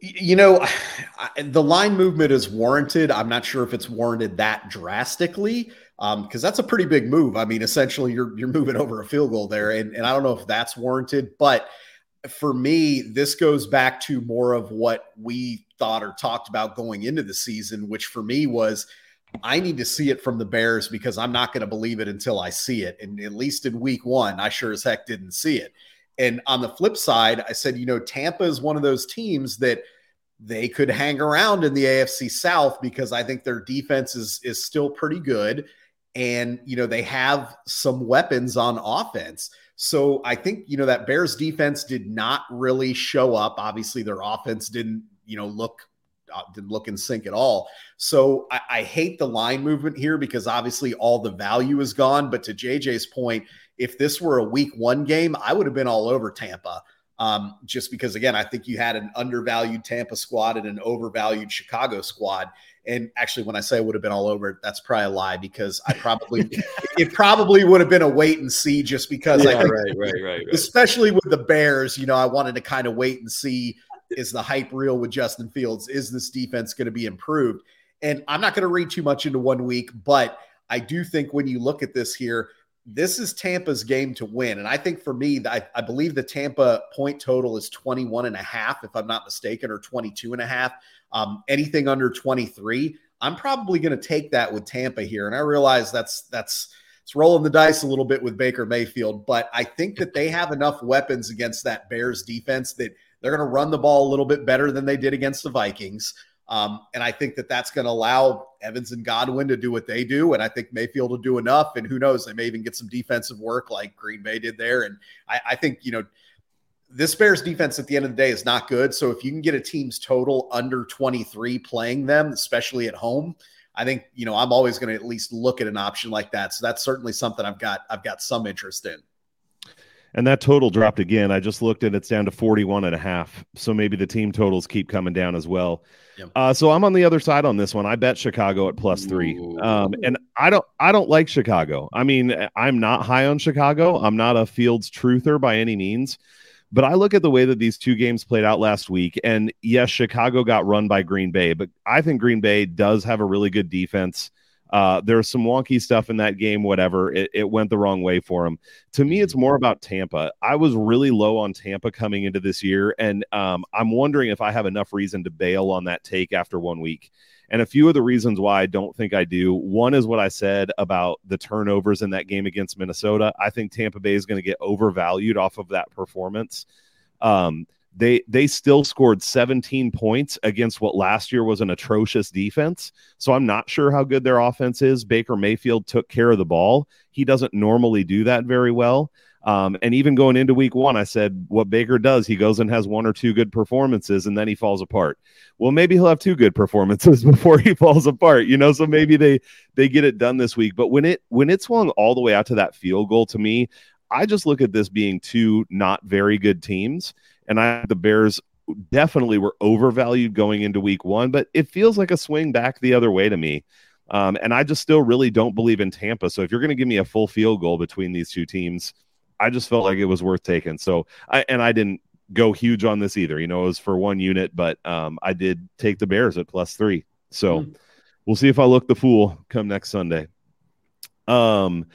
B: You know, the line movement is warranted. I'm not sure if it's warranted that drastically because um, that's a pretty big move. I mean, essentially, you're you're moving over a field goal there, and, and I don't know if that's warranted, but for me, this goes back to more of what we thought or talked about going into the season, which for me was I need to see it from the Bears because I'm not going to believe it until I see it. And at least in week one, I sure as heck didn't see it. And on the flip side, I said, you know, Tampa is one of those teams that they could hang around in the AFC South because I think their defense is is still pretty good. And, you know, they have some weapons on offense. So I think, you know, that Bears defense did not really show up. Obviously, their offense didn't, you know, look uh, didn't look in sync at all. So I, I, hate the line movement here because obviously all the value is gone. But to JJ's point, if this were a week one game, I would have been all over Tampa. Um, just because again, I think you had an undervalued Tampa squad and an overvalued Chicago squad. And actually, when I say would have been all over, that's probably a lie because I probably *laughs* it probably would have been a wait and see just because
D: yeah, I think, right, right, right,
B: especially with the Bears, you know, I wanted to kind of wait and see is the hype real with Justin Fields? Is this defense going to be improved? And I'm not going to read too much into one week, but I do think when you look at this here, this is Tampa's game to win. And I think for me, I, I, believe the Tampa point total is 21 and a half, if I'm not mistaken, or 22 and a half. Um, anything under 23, I'm probably going to take that with Tampa here. And I realize that's that's it's rolling the dice a little bit with Baker Mayfield, but I think that they have enough weapons against that Bears defense that they're going to run the ball a little bit better than they did against the Vikings. Um, and I think that that's going to allow Evans and Godwin to do what they do. And I think Mayfield will do enough. And who knows, they may even get some defensive work like Green Bay did there. And I, I think, you know, this Bears defense at the end of the day is not good. So if you can get a team's total under 23 playing them, especially at home, I think, you know, I'm always going to at least look at an option like that. So that's certainly something I've got, I've got some interest in.
A: And that total dropped again. I just looked and it's down to 41 and a half. So maybe the team totals keep coming down as well. Yep. Uh, so I'm on the other side on this one. I bet Chicago at plus three. Um, and I don't I don't like Chicago. I mean, I'm not high on Chicago. I'm not a Fields truther by any means. But I look at the way that these two games played out last week, and yes, Chicago got run by Green Bay, but I think Green Bay does have a really good defense. Uh, there's some wonky stuff in that game, whatever. It, it went the wrong way for him. To me, it's more about Tampa. I was really low on Tampa coming into this year, and um, I'm wondering if I have enough reason to bail on that take after one week. And a few of the reasons why I don't think I do. One is what I said about the turnovers in that game against Minnesota. I think Tampa Bay is going to get overvalued off of that performance. Um, they they still scored 17 points against what last year was an atrocious defense. So I'm not sure how good their offense is. Baker Mayfield took care of the ball. He doesn't normally do that very well. Um, and even going into week one, I said what Baker does, he goes and has one or two good performances and then he falls apart. Well, maybe he'll have two good performances *laughs* before he falls apart, you know. So maybe they they get it done this week. But when it when it swung all the way out to that field goal, to me, I just look at this being two not very good teams, and I the Bears definitely were overvalued going into week one, but it feels like a swing back the other way to me. Um, and I just still really don't believe in Tampa. So if you're going to give me a full field goal between these two teams, I just felt like it was worth taking. So I and I didn't go huge on this either. You know, it was for one unit, but um, I did take the Bears at plus three. So mm. we'll see if I look the fool come next Sunday. Um,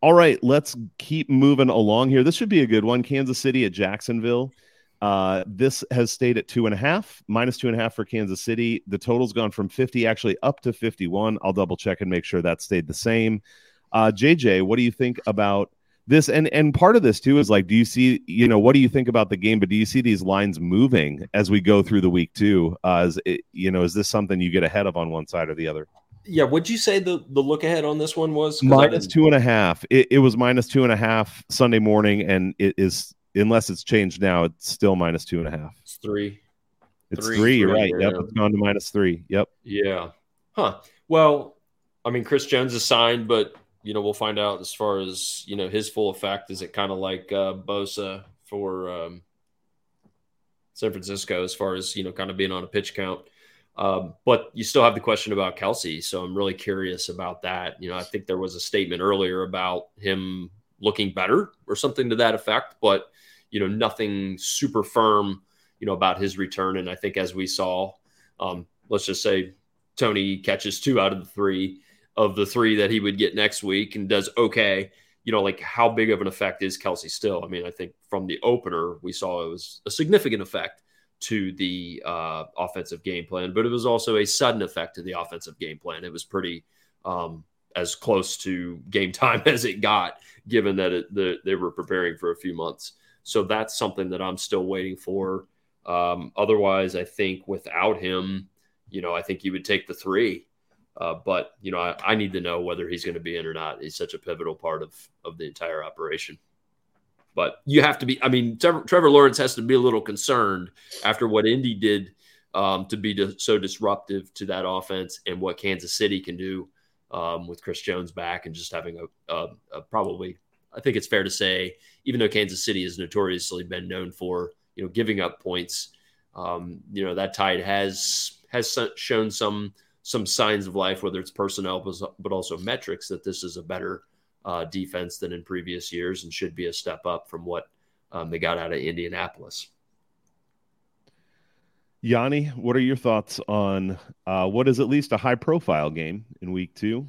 A: all right, let's keep moving along here. This should be a good one. Kansas City at Jacksonville. Uh, this has stayed at two and a half, minus two and a half for Kansas City. The total's gone from 50 actually up to 51. I'll double check and make sure that stayed the same. Uh, JJ, what do you think about this and and part of this too is like do you see you know what do you think about the game but do you see these lines moving as we go through the week too uh is it, you know is this something you get ahead of on one side or the other
D: yeah would you say the the look ahead on this one was
A: minus two and a half it, it was minus two and a half sunday morning and it is unless it's changed now it's still minus two and a half.
D: It's three.
A: It's three, three you're right yep it's gone to minus three. Yep.
D: Yeah. Huh. Well i mean chris jones is signed but you know, we'll find out as far as you know his full effect. Is it kind of like uh, Bosa for um, San Francisco as far as you know, kind of being on a pitch count? Um, but you still have the question about Kelce, so I'm really curious about that. You know, I think there was a statement earlier about him looking better or something to that effect, but you know, nothing super firm, you know, about his return. And I think as we saw, um, let's just say Toney catches two out of the three of the three that he would get next week and does okay, you know, like how big of an effect is Kelce still? I mean, I think from the opener, we saw it was a significant effect to the uh, offensive game plan, but it was also a sudden effect to the offensive game plan. It was pretty um, as close to game *laughs* time as it got, given that it, the, they were preparing for a few months. So that's something that I'm still waiting for. Um, otherwise, I think without him, you know, I think you would take the three uh, but you know, I, I, need to know whether he's going to be in or not. He's such a pivotal part of of the entire operation. But you have to be. I mean, Trevor, Trevor Lawrence has to be a little concerned after what Indy did um, to be so disruptive to that offense, and what Kansas City can do um, with Chris Jones back, and just having a, a, a probably. I think it's fair to say, even though Kansas City has notoriously been known for you know giving up points, um, you know that tide has has shown some some signs of life, whether it's personnel, but also metrics, that this is a better uh, defense than in previous years and should be a step up from what um, they got out of Indianapolis.
A: Yanni, what are your thoughts on uh, what is at least a high profile game in week two?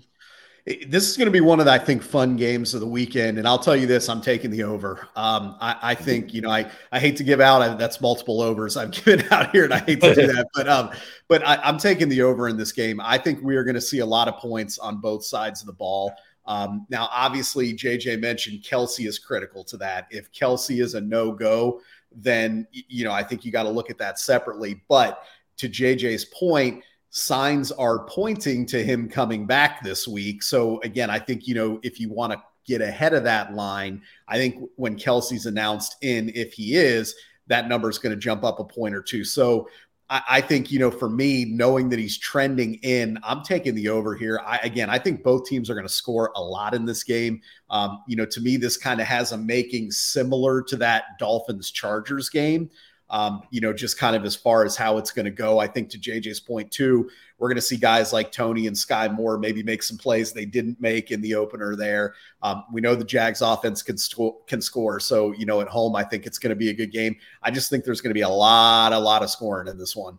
B: This is going to be one of the, I think, fun games of the weekend. And I'll tell you this, I'm taking the over. Um, I, I, think, you know, I, I hate to give out, I, that's multiple overs I've *laughs* given out here, and I hate to do that. But um, but I, am taking the over in this game. I think we are going to see a lot of points on both sides of the ball. Um, now, obviously, JJ mentioned Kelce is critical to that. If Kelce is a no go, then, you know, I think you got to look at that separately. But to JJ's point, signs are pointing to him coming back this week. So again, I think you know if you want to get ahead of that line, I think when Kelce's announced in, if he is, that number is going to jump up a point or two. So I, I, think you know for me, knowing that he's trending in, I'm taking the over here. I, again, I think both teams are going to score a lot in this game. Um, you know, to me, this kind of has a making similar to that Dolphins Chargers game um, you know, just kind of as far as how it's going to go. I think to JJ's point too, we're going to see guys like Toney and Skyy Moore maybe make some plays they didn't make in the opener there. Um, we know the Jags offense can, score, can score. So, you know, at home, I think it's going to be a good game. I just think there's going to be a lot, a lot of scoring in this one.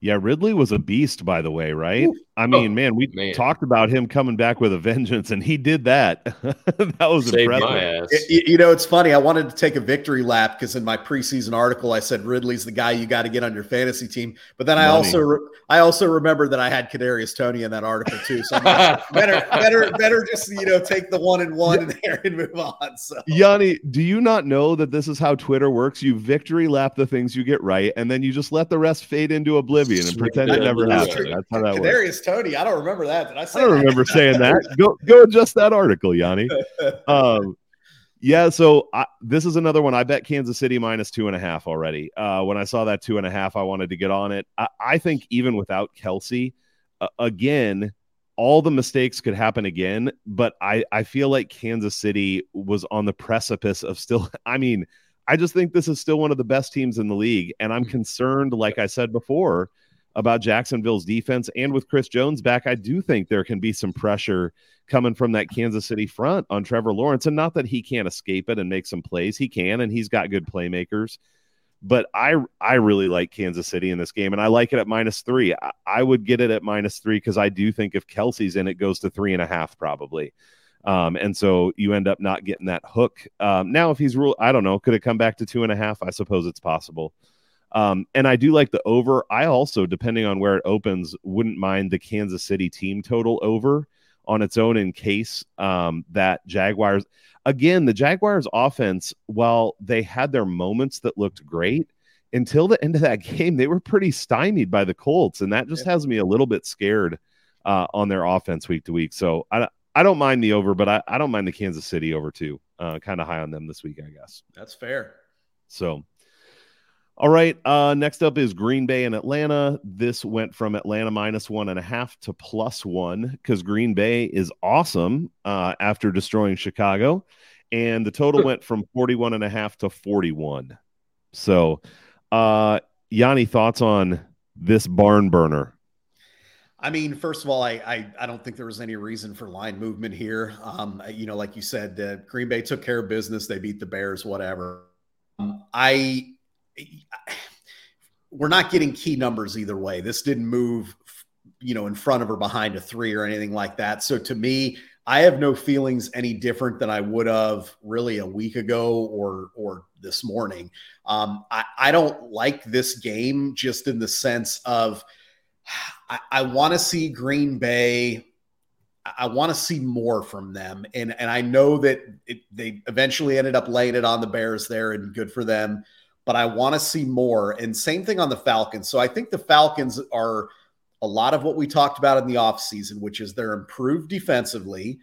A: Yeah, Ridley was a beast, by the way, right? I mean, oh, man, we man. talked about him coming back with a vengeance, and he did that. *laughs* that was Saved impressive.
B: It, you know, it's funny. I wanted to take a victory lap because in my preseason article, I said Ridley's the guy you got to get on your fantasy team. But then Money. I also, re- I also remember that I had Kadarius Toney in that article too. So like, *laughs* better, better, better just you know take the one and one in there and move on. So,
A: Yanni, do you not know that this is how Twitter works? You victory lap the things you get right, and then you just let the rest fade into oblivion and pretend it never happened. That's how that
B: Kadarius works. Toney. I don't remember that. Did I say?
A: I don't
B: that?
A: remember saying that. *laughs* Go go adjust that article, Yanni. *laughs* Um, yeah, so I, this is another one. I bet Kansas City minus two and a half already. Uh, when I saw that two and a half, I wanted to get on it. I, I think even without Kelce, uh, again, all the mistakes could happen again. But I, I feel like Kansas City was on the precipice of still. *laughs* I mean, I just think this is still one of the best teams in the league, and I'm concerned, like I said before, about Jacksonville's defense. And with Chris Jones back, I do think there can be some pressure coming from that Kansas City front on Trevor Lawrence. And not that he can't escape it and make some plays, he can, and he's got good playmakers. But I I really like Kansas City in this game, and I like it at minus three. I, I would get it at minus three because I do think if Kelce's in, it goes to three and a half probably. Um, and so you end up not getting that hook. Um, now, if he's rule, I don't know, could it come back to two and a half? I suppose it's possible. Um, and I do like the over. I also, depending on where it opens, wouldn't mind the Kansas City team total over on its own in case um, that Jaguars. Again, the Jaguars offense, while they had their moments that looked great, until the end of that *laughs* game, they were pretty stymied by the Colts, and that just has me a little bit scared uh, on their offense week to week. So I, I don't mind the over, but I, I don't mind the Kansas City over too. Uh, kind of high on them this week, I guess.
B: That's fair.
A: So all right. Uh, next up is Green Bay and Atlanta. This went from Atlanta minus one and a half to plus one because Green Bay is awesome uh, after destroying Chicago. And the total went from 41 and a half to 41. So, uh, Yanni, thoughts on this barn burner?
B: I mean, first of all, I, I, I don't think there was any reason for line movement here. Um, you know, like you said, uh, Green Bay took care of business. They beat the Bears, whatever. Um, I *sighs* we're not getting key numbers either way. This didn't move, you know, in front of or behind a three or anything like that. So to me, I have no feelings any different than I would have really a week ago or or this morning. Um, I, I don't like this game just in the sense of *sighs* I, I want to see Green Bay. I want to see more from them, and and I know that it, they eventually ended up laying it on the Bears there, and good for them but I want to see more. And same thing on the Falcons. So I think the Falcons are a lot of what we talked about in the offseason, which is they're improved defensively.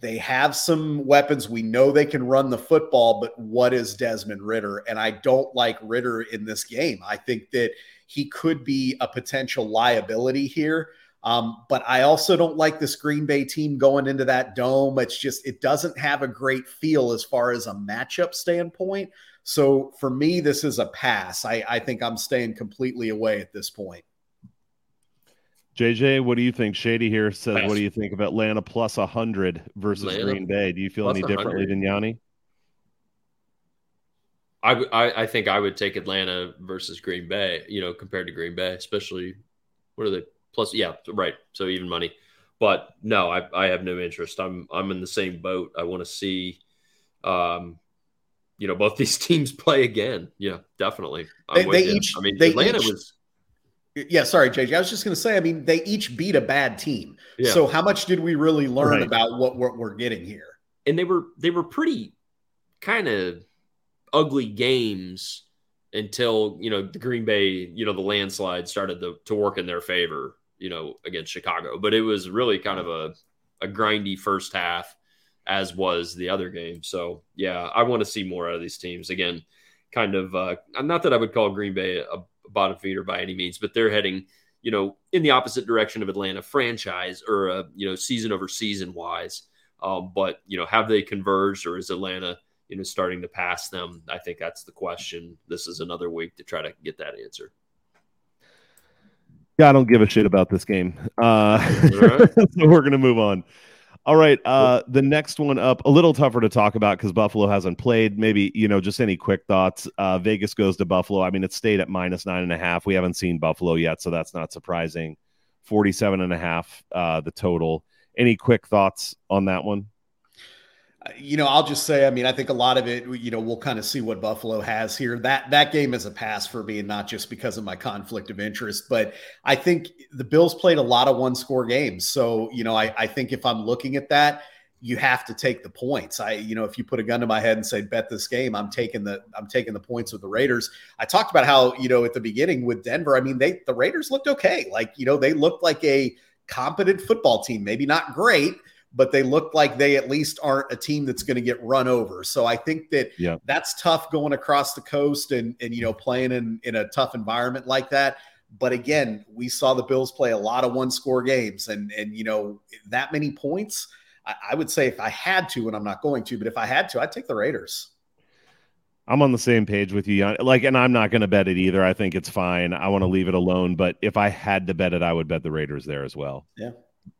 B: They have some weapons. We know they can run the football, but what is Desmond Ridder? And I don't like Ridder in this game. I think that he could be a potential liability here. Um, but I also don't like this Green Bay team going into that dome. It's just, it doesn't have a great feel as far as a matchup standpoint. So for me, this is a pass. I, I think I'm staying completely away at this point.
A: JJ, what do you think? Shady here says, pass. what do you think of Atlanta plus 100 versus Atlanta Green Bay? Do you feel any differently 100. than Yanni?
D: I, I, I think I would take Atlanta versus Green Bay, you know, compared to Green Bay, especially what are they plus? Yeah, right. So even money, but no, I, I have no interest. I'm I'm in the same boat. I want to see, um, you know both *laughs* these teams play again. Yeah, definitely.
B: They, they each. I mean, they Atlanta each, was. Yeah, sorry, JJ. I was just going to say. I mean, they each beat a bad team. Yeah. So how much did we really learn right. about what, what we're getting here?
D: And they were they were pretty kind of ugly games until you know the Green Bay, you know, the landslide started to, to work in their favor, you know, against Chicago. But it was really kind of a a grindy first half as was the other game. So yeah, I want to see more out of these teams. Again, kind of uh, not that I would call Green Bay a, bottom feeder by any means, but they're heading you know in the opposite direction of Atlanta franchise or uh, you know season over season wise. Um, but you know, have they converged or is Atlanta you know starting to pass them? I think that's the question. This is another week to try to get that answer.
A: Yeah, I don't give a shit about this game. Uh, right. *laughs* so we're gonna move on. All right. Uh, the next one up, a little tougher to talk about because Buffalo hasn't played. Maybe, you know, just any quick thoughts. Uh, Vegas goes to Buffalo. I mean, it stayed at minus nine and a half. We haven't seen Buffalo yet, so that's not surprising. 47 and a half, uh, the total. Any quick thoughts on that one?
B: You know, I'll just say, I mean, I think a lot of it, you know, we'll kind of see what Buffalo has here. That that game is a pass for me, and not just because of my conflict of interest, but I think the Bills played a lot of one score games. So, you know, I, I think if I'm looking at that, you have to take the points. I, you know, if you put a gun to my head and say bet this game, I'm taking the I'm taking the points with the Raiders. I talked about how, you know, at the beginning with Denver, I mean, they the Raiders looked okay. Like, you know, they looked like a competent football team, maybe not great but they look like they at least aren't a team that's going to get run over. So I think that yeah. that's tough going across the coast and and you know playing in in a tough environment like that. But again, we saw the Bills play a lot of one score games and and you know that many points. I, I would say if I had to, and I'm not going to, but if I had to, I'd take the Raiders.
A: I'm on the same page with you. Like, and I'm not going to bet it either. I think it's fine. I want to leave it alone. But if I had to bet it, I would bet the Raiders there as well.
B: Yeah.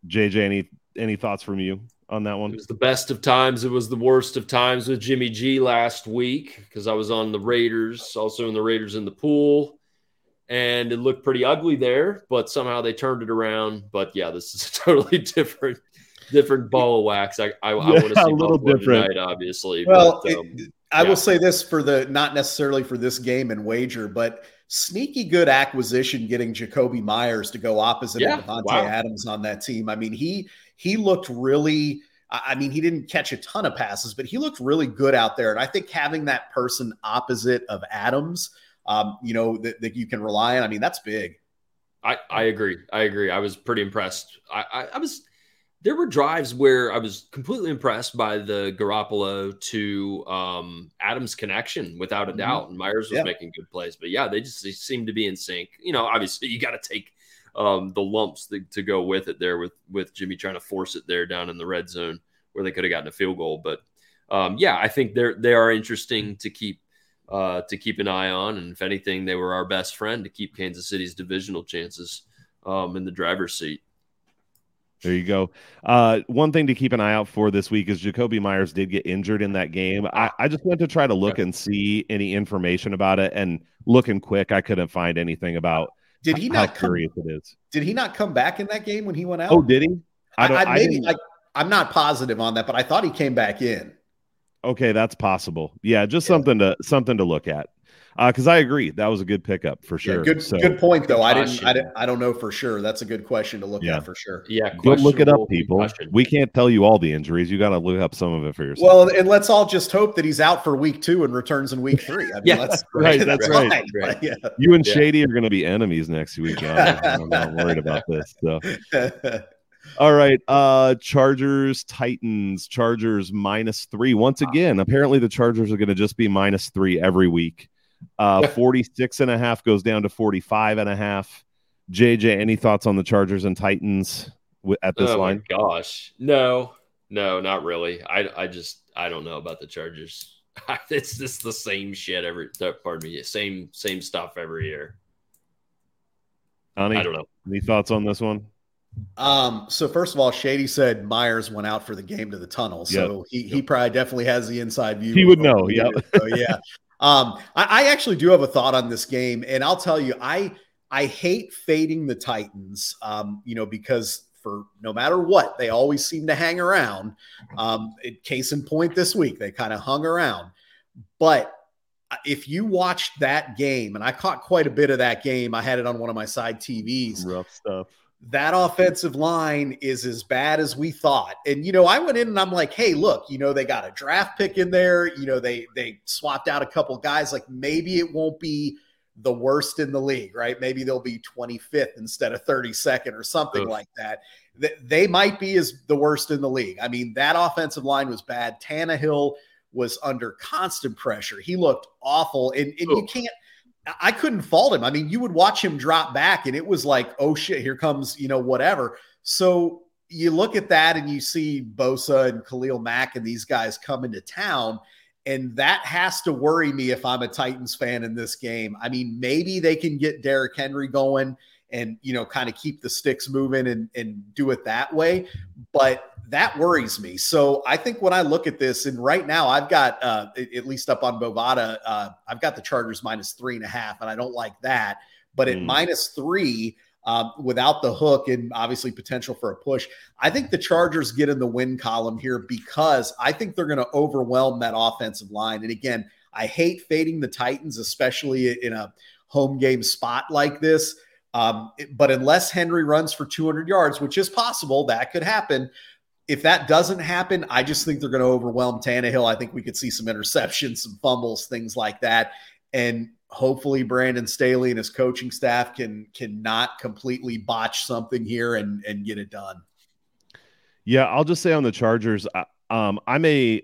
A: JJ, any any thoughts from you on that one?
D: It was the best of times. It was the worst of times with Jimmy G last week because I was on the Raiders, also in the Raiders in the pool, and it looked pretty ugly there. But somehow they turned it around. But yeah, this is *laughs* a totally different, different ball of wax. I I, yeah, I want to see a little Buffalo different, tonight, obviously.
B: Well, but, um, it, I yeah. will say this for the not necessarily for this game and wager, but sneaky good acquisition getting Jakobi Meyers to go opposite yeah, of Davante wow. Adams on that team. I mean, he he looked really. I mean, he didn't catch a ton of passes, but he looked really good out there. And I think having that person opposite of Adams, um, you know, that, that, you can rely on. I mean, that's big.
D: I, I agree. I agree. I was pretty impressed. I, I, I was there were drives where I was completely impressed by the Garoppolo to um, Adams connection, without a mm-hmm. doubt. And Meyers was yeah. making good plays, but yeah, they just they seemed to be in sync. You know, obviously you got to take um, the lumps to, to, go with it there with with Jimmy trying to force it there down in the red zone where they could have gotten a field goal. But um, yeah, I think they're they are interesting to keep uh, to keep an eye on, and if anything, they were our best friend to keep Kansas City's divisional chances um, in the driver's seat.
A: There you go. Uh, one thing to keep an eye out for this week is Jakobi Meyers did get injured in that game. I, I just went to try to look and see any information about it, and looking quick, I couldn't find anything about.
B: Did he not
A: come, curious it is?
B: Did he not come back in that game when he went out?
A: Oh, did he?
B: I, don't, I, I maybe I, I'm not positive on that, but I thought he came back in.
A: Okay, that's possible. Yeah, just yeah. something to something to look at because uh, I agree that was a good pickup for sure.
B: Yeah, good, so, good point though. I didn't, I didn't, I don't know for sure. That's a good question to look yeah. at for sure.
D: Yeah,
A: go look it up, people. Question. We can't tell you all the injuries. You got to look up some of it for yourself.
B: Well, and let's all just hope that he's out for week two and returns in week three. I *laughs* mean,
A: yeah, that's right. That's right. right. right. Yeah. You and Shady are going to be enemies next week. I'm not worried about this. So. *laughs* All right. Uh Chargers, Titans, Chargers minus three. Once again, apparently the Chargers are going to just be minus three every week. Uh, 46 and a half goes down to 45 and a half. JJ, any thoughts on the Chargers and Titans at this
D: oh
A: line?
D: gosh, no, no, not really. I, I just, I don't know about the Chargers. *laughs* it's just the same shit every. Pardon me, same, same stuff every year.
A: Yanni, I don't know. Any thoughts on this one?
B: Um, so first of all, Shady said Meyers went out for the game to the tunnel, so yep. he he probably definitely has the inside view.
A: He would know, yeah.
B: So yeah, *laughs* um, I, I actually do have a thought on this game, and I'll tell you, I I hate fading the Titans, um, you know, because for no matter what, they always seem to hang around. Um, case in point, this week they kind of hung around, but uh, if you watched that game, and I caught quite a bit of that game, I had it on one of my side TVs.
A: Rough stuff
B: that offensive line is as bad as we thought. And you know, I went in and I'm like, "Hey, look, you know, they got a draft pick in there, you know, they they swapped out a couple guys like maybe it won't be the worst in the league, right? Maybe they'll be 25th instead of 32nd or something like that. They might be as the worst in the league. I mean, that offensive line was bad. Tannehill was under constant pressure. He looked awful. And, and you can't I couldn't fault him. I mean, you would watch him drop back and it was like, oh shit, here comes, you know, whatever. So you look at that and you see Bosa and Khalil Mack and these guys come into town. And that has to worry me if I'm a Titans fan in this game. I mean, maybe they can get Derrick Henry going and, you know, kind of keep the sticks moving and, and do it that way. But that worries me. So I think when I look at this, and right now I've got uh, at least up on Bovada, uh, I've got the Chargers minus three and a half, and I don't like that. But at mm. minus three, um, without the hook and obviously potential for a push. I think the Chargers get in the win column here because I think they're going to overwhelm that offensive line. And again, I hate fading the Titans, especially in a home game spot like this. Um, but unless Henry runs for 200 yards, which is possible, that could happen. If that doesn't happen, I just think they're going to overwhelm Tannehill. I think we could see some interceptions, some fumbles, things like that. And hopefully Brandon Staley and his coaching staff can can not completely botch something here and and get it done.
A: Yeah, I'll just say on the Chargers, I, um, I may,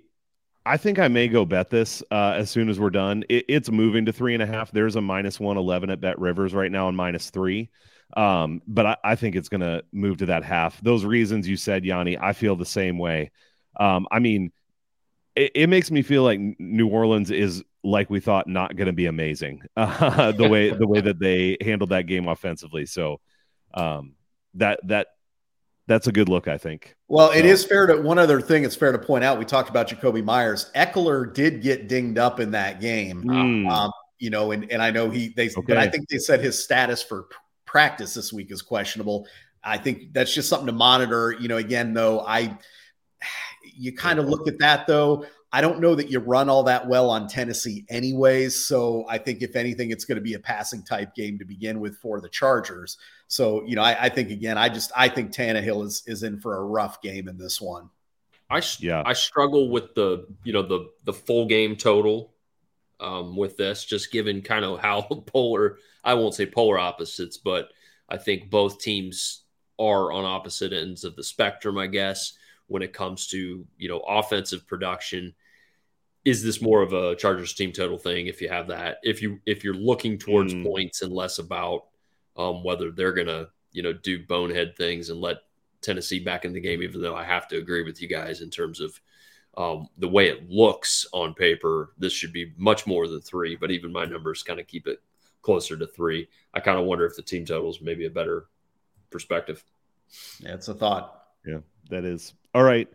A: I think I may go bet this uh, as soon as we're done. It, it's moving to three and a half. There's a minus one eleven at Bet Rivers right now, and minus three. Um, but I, I think it's going to move to that half. Those reasons you said, Yanni, I feel the same way. Um, I mean, it, it, makes me feel like New Orleans is like we thought not going to be amazing uh, *laughs* the way the way that they handled that game offensively. So um, that that that's a good look, I think.
B: Well, it so. is fair to one other thing. It's fair to point out. We talked about Jakobi Meyers. Ekeler did get dinged up in that game. Mm. Um, you know, and and I know he they, okay. but I think they said his status for practice this week is questionable. I think that's just something to monitor. You know, again though, I *sighs* you kind of look at that though. I don't know that you run all that well on Tennessee, anyways. So I think if anything, it's going to be a passing type game to begin with for the Chargers. So you know, I, I think again, I just I think Tannehill is is in for a rough game in this one.
D: I yeah. I struggle with the you know the the full game total um, with this, just given kind of how *laughs* polar I won't say polar opposites, but I think both teams are on opposite ends of the spectrum. I guess when it comes to you know offensive production is this more of a Chargers team total thing if you have that if you if you're looking towards mm. points and less about um, whether they're gonna you know do bonehead things and let Tennessee back in the game even though I have to agree with you guys in terms of um, the way it looks on paper this should be much more than three but even my numbers kind of keep it closer to three I kind of wonder if the team totals maybe a better perspective
B: yeah it's a thought
A: yeah that is all right.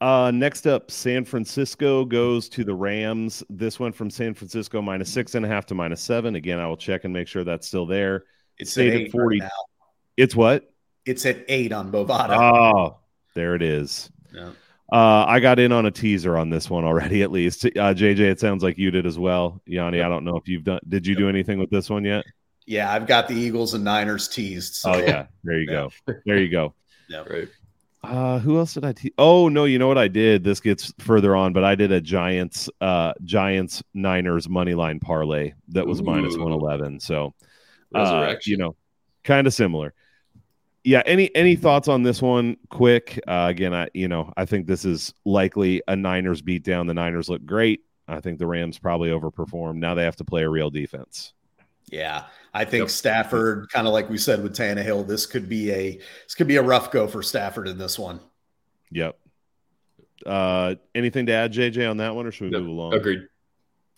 A: Uh, next up, San Francisco goes to the Rams. This went from San Francisco minus six and a half to minus seven. Again, I will check and make sure that's still there.
B: It's stayed at forty. Right
A: it's what?
B: It's at eight on Bovada.
A: Oh, there it is. Yeah. Uh, I got in on a teaser on this one already, at least. Uh, JJ, it sounds like you did as well. Yanni, I don't know if you've done. Did you do anything with this one yet?
B: Yeah, I've got the Eagles and Niners teased.
A: So. Oh yeah, there you *laughs* yeah. go. There you go. yeah, right. Uh, who else did I? Te- oh no, you know what I did? This gets further on, but I did a Giants, uh, Giants Niners money line parlay that was minus one eleven. So, uh, you know, kind of similar. Yeah. Any any thoughts on this one? Quick. Uh, again, I you know I think this is likely a Niners beatdown. The Niners look great. I think the Rams probably overperformed. Now they have to play a real defense.
B: Yeah, I think yep. Stafford, kind of like we said with Tannehill, this could be a this could be a rough go for Stafford in this one.
A: Yep. Uh, anything to add, JJ, on that one, or should we yep. move along?
D: Agreed.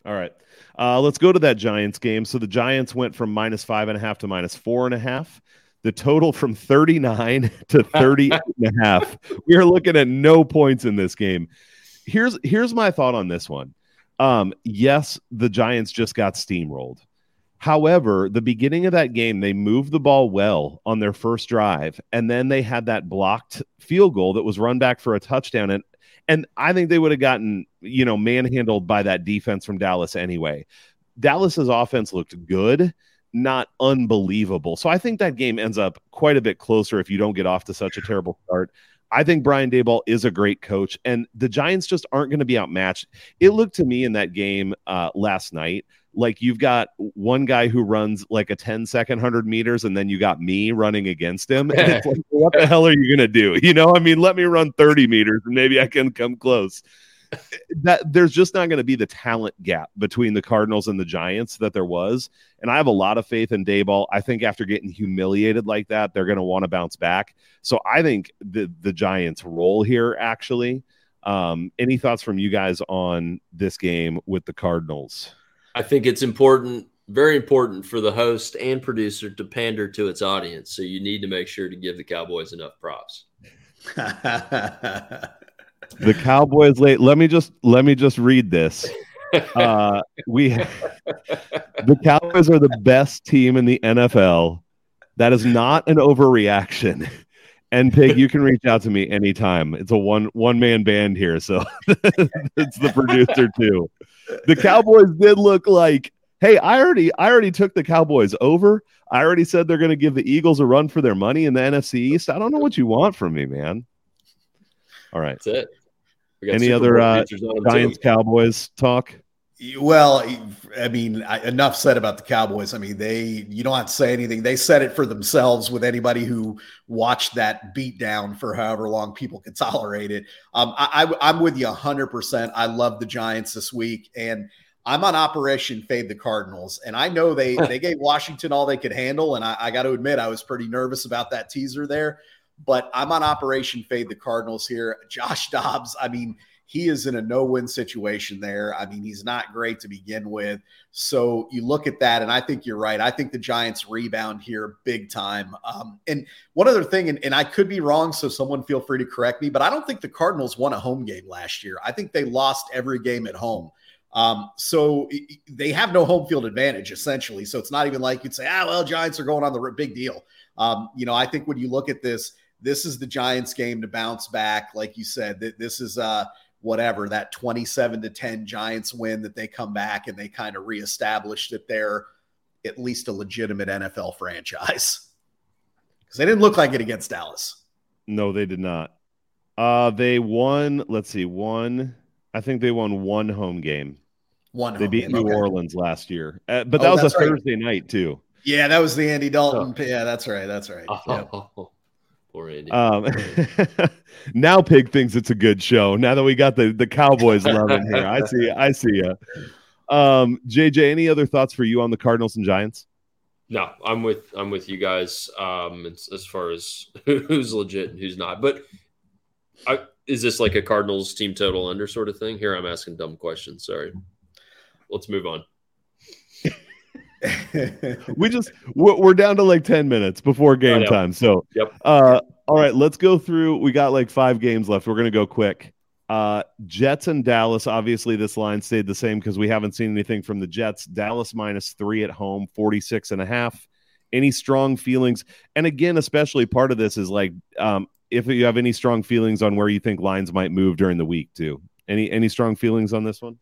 A: All right. Uh, let's go to that Giants game. So the Giants went from minus five and a half to minus four and a half. The total from 39 *laughs* to 30 and a half. *laughs* We are looking at no points in this game. Here's here's my thought on this one. Um, yes, the Giants just got steamrolled. However, the beginning of that game, they moved the ball well on their first drive, and then they had that blocked field goal that was run back for a touchdown. And and I think they would have gotten, you know, manhandled by that defense from Dallas anyway. Dallas's offense looked good, not unbelievable. So I think that game ends up quite a bit closer if you don't get off to such a terrible start. I think Brian Daboll is a great coach, and the Giants just aren't going to be outmatched. It looked to me in that game uh, last night like you've got one guy who runs like a 10 second 100 meters and then you got me running against him *laughs* like, what the hell are you gonna do you know i mean let me run 30 meters and maybe i can come close that there's just not going to be the talent gap between the Cardinals and the Giants that there was. And I have a lot of faith in Daboll I think after getting humiliated like that, they're going to want to bounce back. So I think the the Giants roll here actually. Um, any thoughts from you guys on this game with the Cardinals?
D: I think it's important, very important for the host and producer to pander to its audience. So you need to make sure to give the Cowboys enough props. *laughs*
A: the Cowboys late. Let me just let me just read this. *laughs* Uh, we the Cowboys are the best team in the NFL. That is not an overreaction. And Pig, you can reach out to me anytime. It's a one one man band here, so *laughs* it's the producer too. The Cowboys did look like, hey, I already I already took the Cowboys over. I already said they're going to give the Eagles a run for their money in the NFC East. I don't know what you want from me, man. All right,
D: that's it.
A: Any Super other uh, Giants Cowboys talk?
B: Well, I mean, enough said about the Cowboys. I mean, they you don't have to say anything. They said it for themselves with anybody who watched that beat down for however long people could tolerate it. Um, I, I, I'm with you 100%. I love the Giants this week. And I'm on Operation Fade the Cardinals. And I know they, *laughs* they gave Washington all they could handle. And I, I got to admit, I was pretty nervous about that teaser there. But I'm on Operation Fade the Cardinals here. Josh Dobbs, I mean, he is in a no win situation there. I mean, he's not great to begin with. So you look at that, and I think you're right. I think the Giants rebound here big time. Um, and one other thing, and, and I could be wrong, so someone feel free to correct me, but I don't think the Cardinals won a home game last year. I think they lost every game at home. Um, so they have no home field advantage essentially. So it's not even like you'd say, ah, well, Giants are going on the big deal. Um, you know, I think when you look at this, this is the Giants game to bounce back. Like you said, that this is uh whatever that 27 to 10 Giants win that they come back and they kind of reestablish that they're at least a legitimate NFL franchise. *laughs* Because they didn't look like it against Dallas.
A: No, they did not. Uh they won, let's see, one I think they won one home game.
B: One
A: they beat game, New okay. Orleans last year. Uh, but that oh, was a right. Thursday night too.
B: Yeah, that was the Andy Dalton. Oh. Yeah, that's right. That's right.
D: Oh, *laughs* Poor Andy.
A: Um, *laughs* now Pig thinks it's a good show. Now that we got the the Cowboys loving here, I see. I see you. Um, JJ, any other thoughts for you on the Cardinals and Giants?
D: No, I'm with I'm with you guys um, as, as far as *laughs* who's legit and who's not. But I, is this like a Cardinals team total under sort of thing? Here, I'm asking dumb questions. Sorry. Let's move on. *laughs*
A: we just we're down to like 10 minutes before game time so
D: yep.
A: uh all right let's go through we got like five games left we're gonna go quick. Uh jets and dallas obviously this line stayed the same because we haven't seen anything from the jets. Dallas minus three at home 46 and a half. Any strong feelings? And again especially part of this is like um if you have any strong feelings on where you think lines might move during the week too. Any any strong feelings on this one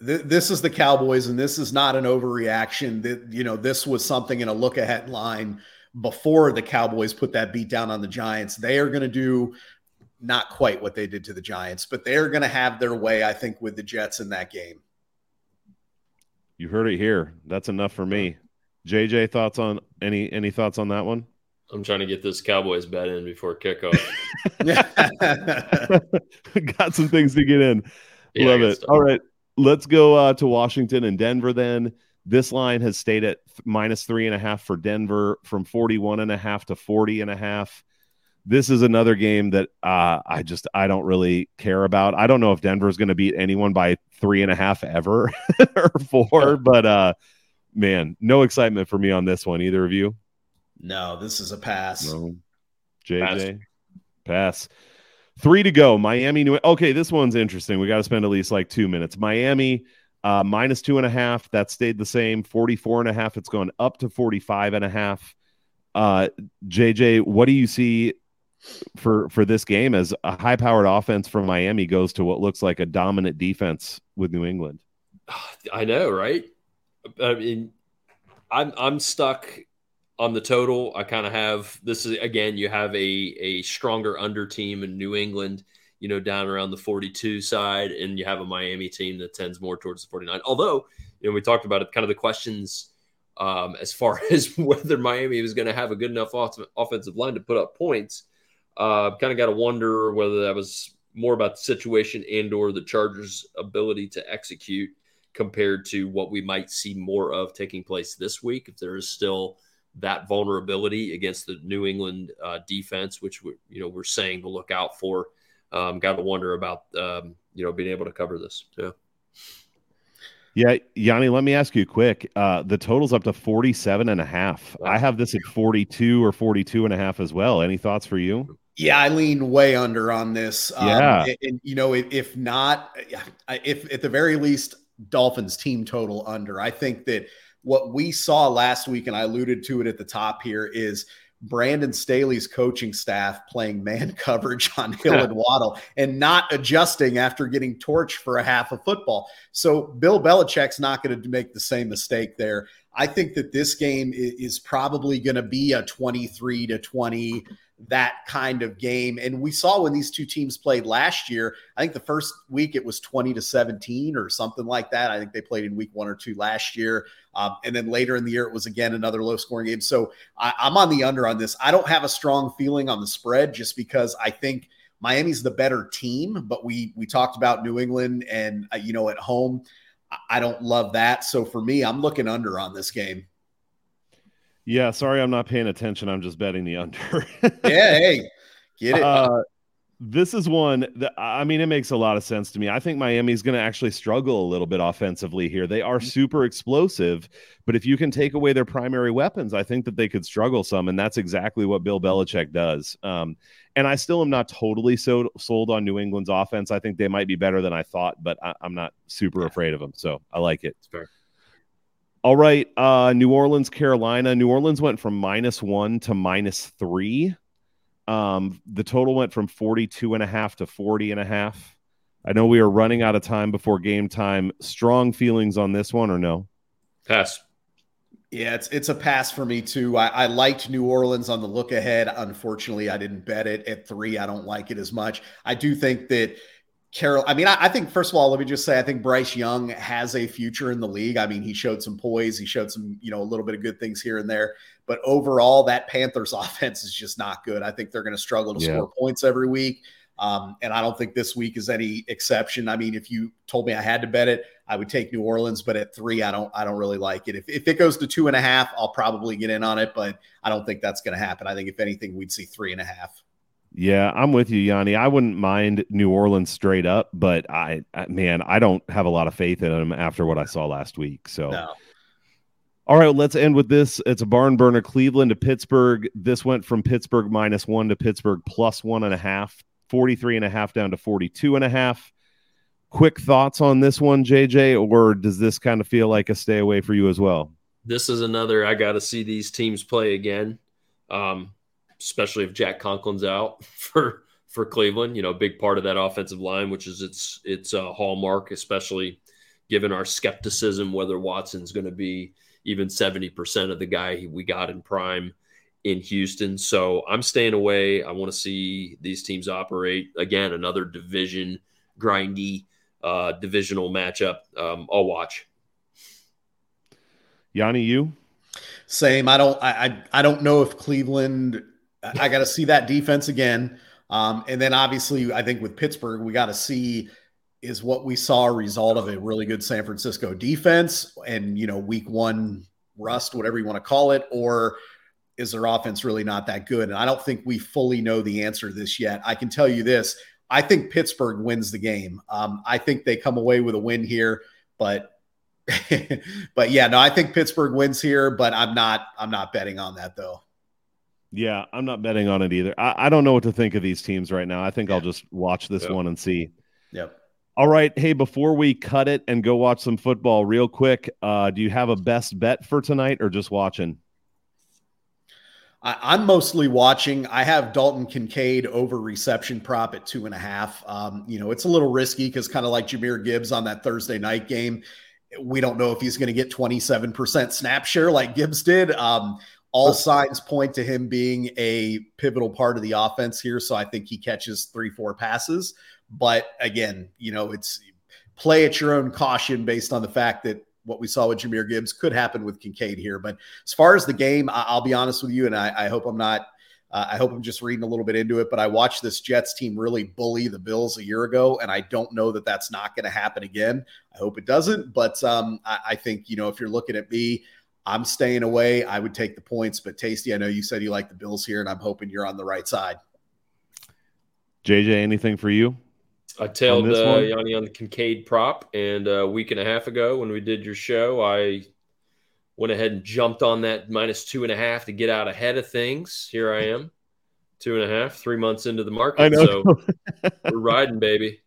B: this is the Cowboys, and this is not an overreaction. That you know, this was something in a look ahead line before the Cowboys put that beat down on the Giants. They are going to do not quite what they did to the Giants, but they're going to have their way, I think, with the Jets in that game.
A: You heard it here. That's enough for me. JJ, thoughts on any any thoughts on that one?
D: I'm trying to get this Cowboys bet in before kickoff. *laughs* *laughs*
A: Got some things to get in. Yeah, Love it. All right let's go uh, to Washington and Denver then. This line has stayed at minus three and a half for Denver from 41 and a half to 40 and a half. This is another game that uh, I just I don't really care about. I don't know if Denver is going to beat anyone by three and a half ever *laughs* or four, but uh, man, no excitement for me on this one. Either of you?
B: No, this is a pass. No.
A: JJ, pass. pass. Three to go. Miami. New. Okay, this one's interesting. We got to spend at least like two minutes. Miami uh, minus two and a half. That stayed the same. 44 and a half. It's gone up to 45 and a half. Uh, JJ, what do you see for for this game as a high powered offense from Miami goes to what looks like a dominant defense with New England? *sighs*
D: I know, right? I mean, I'm I'm stuck on the total, I kind of have this is again, you have a a stronger under team in New England, you know, down around the 42 side, and you have a Miami team that tends more towards the 49. Although, you know, we talked about it, kind of the questions um, as far *laughs* as whether Miami was going to have a good enough off- offensive line to put up points. Uh, kind of got to wonder whether that was more about the situation and or the Chargers' ability to execute compared to what we might see more of taking place this week. If there is still that vulnerability against the New England uh, defense, which we, you know we're saying to look out for. Um, Got to wonder about um, you know being able to cover this. Yeah.
A: Yeah, Yanni, let me ask you quick. Uh, the total's up to 47 and a half. Wow. I have this at 42 or 42 and a half as well. Any thoughts for you?
B: Yeah, I lean way under on this.
A: Um, yeah.
B: Um, and, and, you know, if, if not, if at the very least, Dolphins team total under. I think that what we saw last week, and I alluded to it at the top here, is Brandon Staley's coaching staff playing man *laughs* coverage on *laughs* Hill and Waddle and not adjusting after getting torched for a half of football. So Bill Belichick's not going to make the same mistake there. I think that this game is probably going to be a 23 to 20 that kind of game. And we saw when these two teams played last year, I think the first week it was 20 to 17 or something like that. I think they played in week one or two last year. Um, and then later in the year, it was again another low scoring game. So I, I'm on the under on this. I don't have a strong feeling on the spread just because I think Miami's the better team, but we we talked about New England and uh, you know at home, I don't love that. So for me, I'm looking under on this game.
A: Yeah, sorry, I'm not paying attention. I'm just betting the under. *laughs*
B: yeah, hey, get it.
A: Uh, this is one that I mean, it makes a lot of sense to me. I think Miami's going to actually struggle a little bit offensively here. They are mm-hmm. super explosive, but if you can take away their primary weapons, I think that they could struggle some, and that's exactly what Bill Belichick does. Um, and I still am not totally so sold on New England's offense. I think they might be better than I thought, but I, am not super afraid of them. So I like it.
D: fair.
A: All right, uh, New Orleans, Carolina. New Orleans went from minus one to minus three. Um, the total went from 42 and a half to 40 and a half. I know we are running out of time before game time. Strong feelings on this one or no?
D: Pass.
B: Yeah, it's it's a pass for me too. I, I liked New Orleans on the look ahead. Unfortunately, I didn't bet it at three. I don't like it as much. I do think that Carol, I mean, I, I, think first of all, let me just say, I think Bryce Young has a future in the league. I mean, he showed some poise, he showed some, you know, a little bit of good things here and there. But overall, that Panthers *laughs* offense is just not good. I think they're going to struggle to yeah. score points every week. Um, and I don't think this week is any exception. I mean, if you told me I had to bet it, I would take New Orleans, but at three, I don't, I don't really like it. If, if it goes to two and a half, I'll probably get in on it, but I don't think that's going to happen. I think if anything, we'd see three and a half.
A: Yeah, I'm with you, Yanni. I wouldn't mind New Orleans straight up, but I, I man, I don't have a lot of faith in them after what I saw last week. So, no. all right, let's end with this. It's a barn burner. Cleveland to Pittsburgh. This went from Pittsburgh minus one to Pittsburgh plus one and a half, 43 and a half down to 42 and a half. Quick thoughts on this one, JJ, or does this kind of feel like a stay away for you as well?
D: This is another. I got to see these teams play again. Um, especially if Jack Conklin's out *laughs* for for Cleveland. You know, a big part of that offensive line, which is its its uh, hallmark, especially given our skepticism whether Watson's going to be even seventy percent of the guy we got in prime in Houston. So I'm staying away. I want to see these teams operate again. Another division grindy uh, divisional matchup. Um, I'll watch.
A: Yanni, you
B: same. I don't. I, I I don't know if Cleveland I got to see that defense again. Um, and then obviously, I think with Pittsburgh, we got to see is what we saw a result of a really good San Francisco defense and, you know, week one rust, whatever you want to call it, or is their offense really not that good? And I don't think we fully know the answer to this yet. I can tell you this I think Pittsburgh wins the game. Um, I think they come away with a win here, but. *laughs* but yeah, no, I think Pittsburgh wins here, but I'm not I'm not betting on that though.
A: Yeah, I'm not betting on it either. I, I don't know what to think of these teams right now. I think yeah. I'll just watch this yep. one and see.
B: Yep.
A: All right. Hey, before we cut it and go watch some football real quick, uh, do you have a best bet for tonight or just watching?
B: I, am mostly watching. I have Dalton Kincaid over reception prop at two and a half. Um, you know, it's a little risky because kind of like Jahmyr Gibbs on that Thursday night game, we don't know if he's going to get 27% snap share like Gibbs did. Um, all signs point to him being a pivotal part of the offense here. So I think he catches three, four passes. But again, you know, it's play at your own caution based on the fact that what we saw with Jahmyr Gibbs could happen with Kincaid here. But as far as the game, I- will be honest with you, and I, I hope I'm not. Uh, I hope I'm just reading a little bit into it, but I watched this Jets team really bully the Bills a year ago, and I don't know that that's not going to happen again. I hope it doesn't, but um, I, I think you know if you're looking at me, I'm staying away. I would take the points, but Tasty, I know you said you like the Bills here, and I'm hoping you're on the right side.
A: JJ, anything for you?
D: I tailed uh, Yanni on the Kincaid prop, and a week and a half ago when we did your show, I went ahead and jumped on that minus two and a half to get out ahead of things. Here I am, two and a half, three months into the market. I know. So *laughs* we're riding, baby.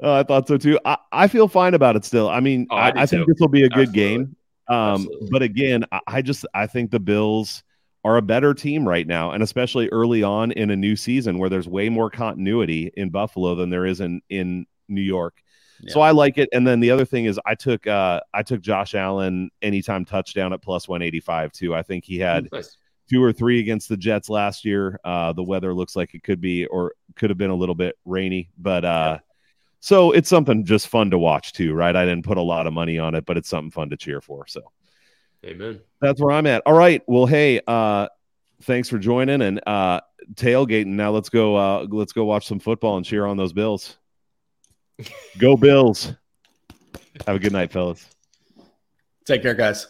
A: Oh, I thought so too. I, I feel fine about it still. I mean, oh, I, I, I think this will be a good Absolutely. game. Um, but again, I, I just I think the Bills are a better team right now, and especially early on in a new season where there's way more continuity in Buffalo than there is in in New York. Yeah. So I like it. And then the other thing is I took uh I took Josh Allen anytime touchdown at plus 185 too. I think he had nice. two or three against the Jets last year. Uh the weather looks like it could be or could have been a little bit rainy, but uh so it's something just fun to watch too, right? I didn't put a lot of money on it, but it's something fun to cheer for. So
D: Amen.
A: That's where I'm at. All right. Well, hey, uh thanks for joining and uh tailgating. Now let's go uh let's go watch some football and cheer on those Bills. *laughs* Go Bills. Have a good night, fellas.
B: Take care, guys.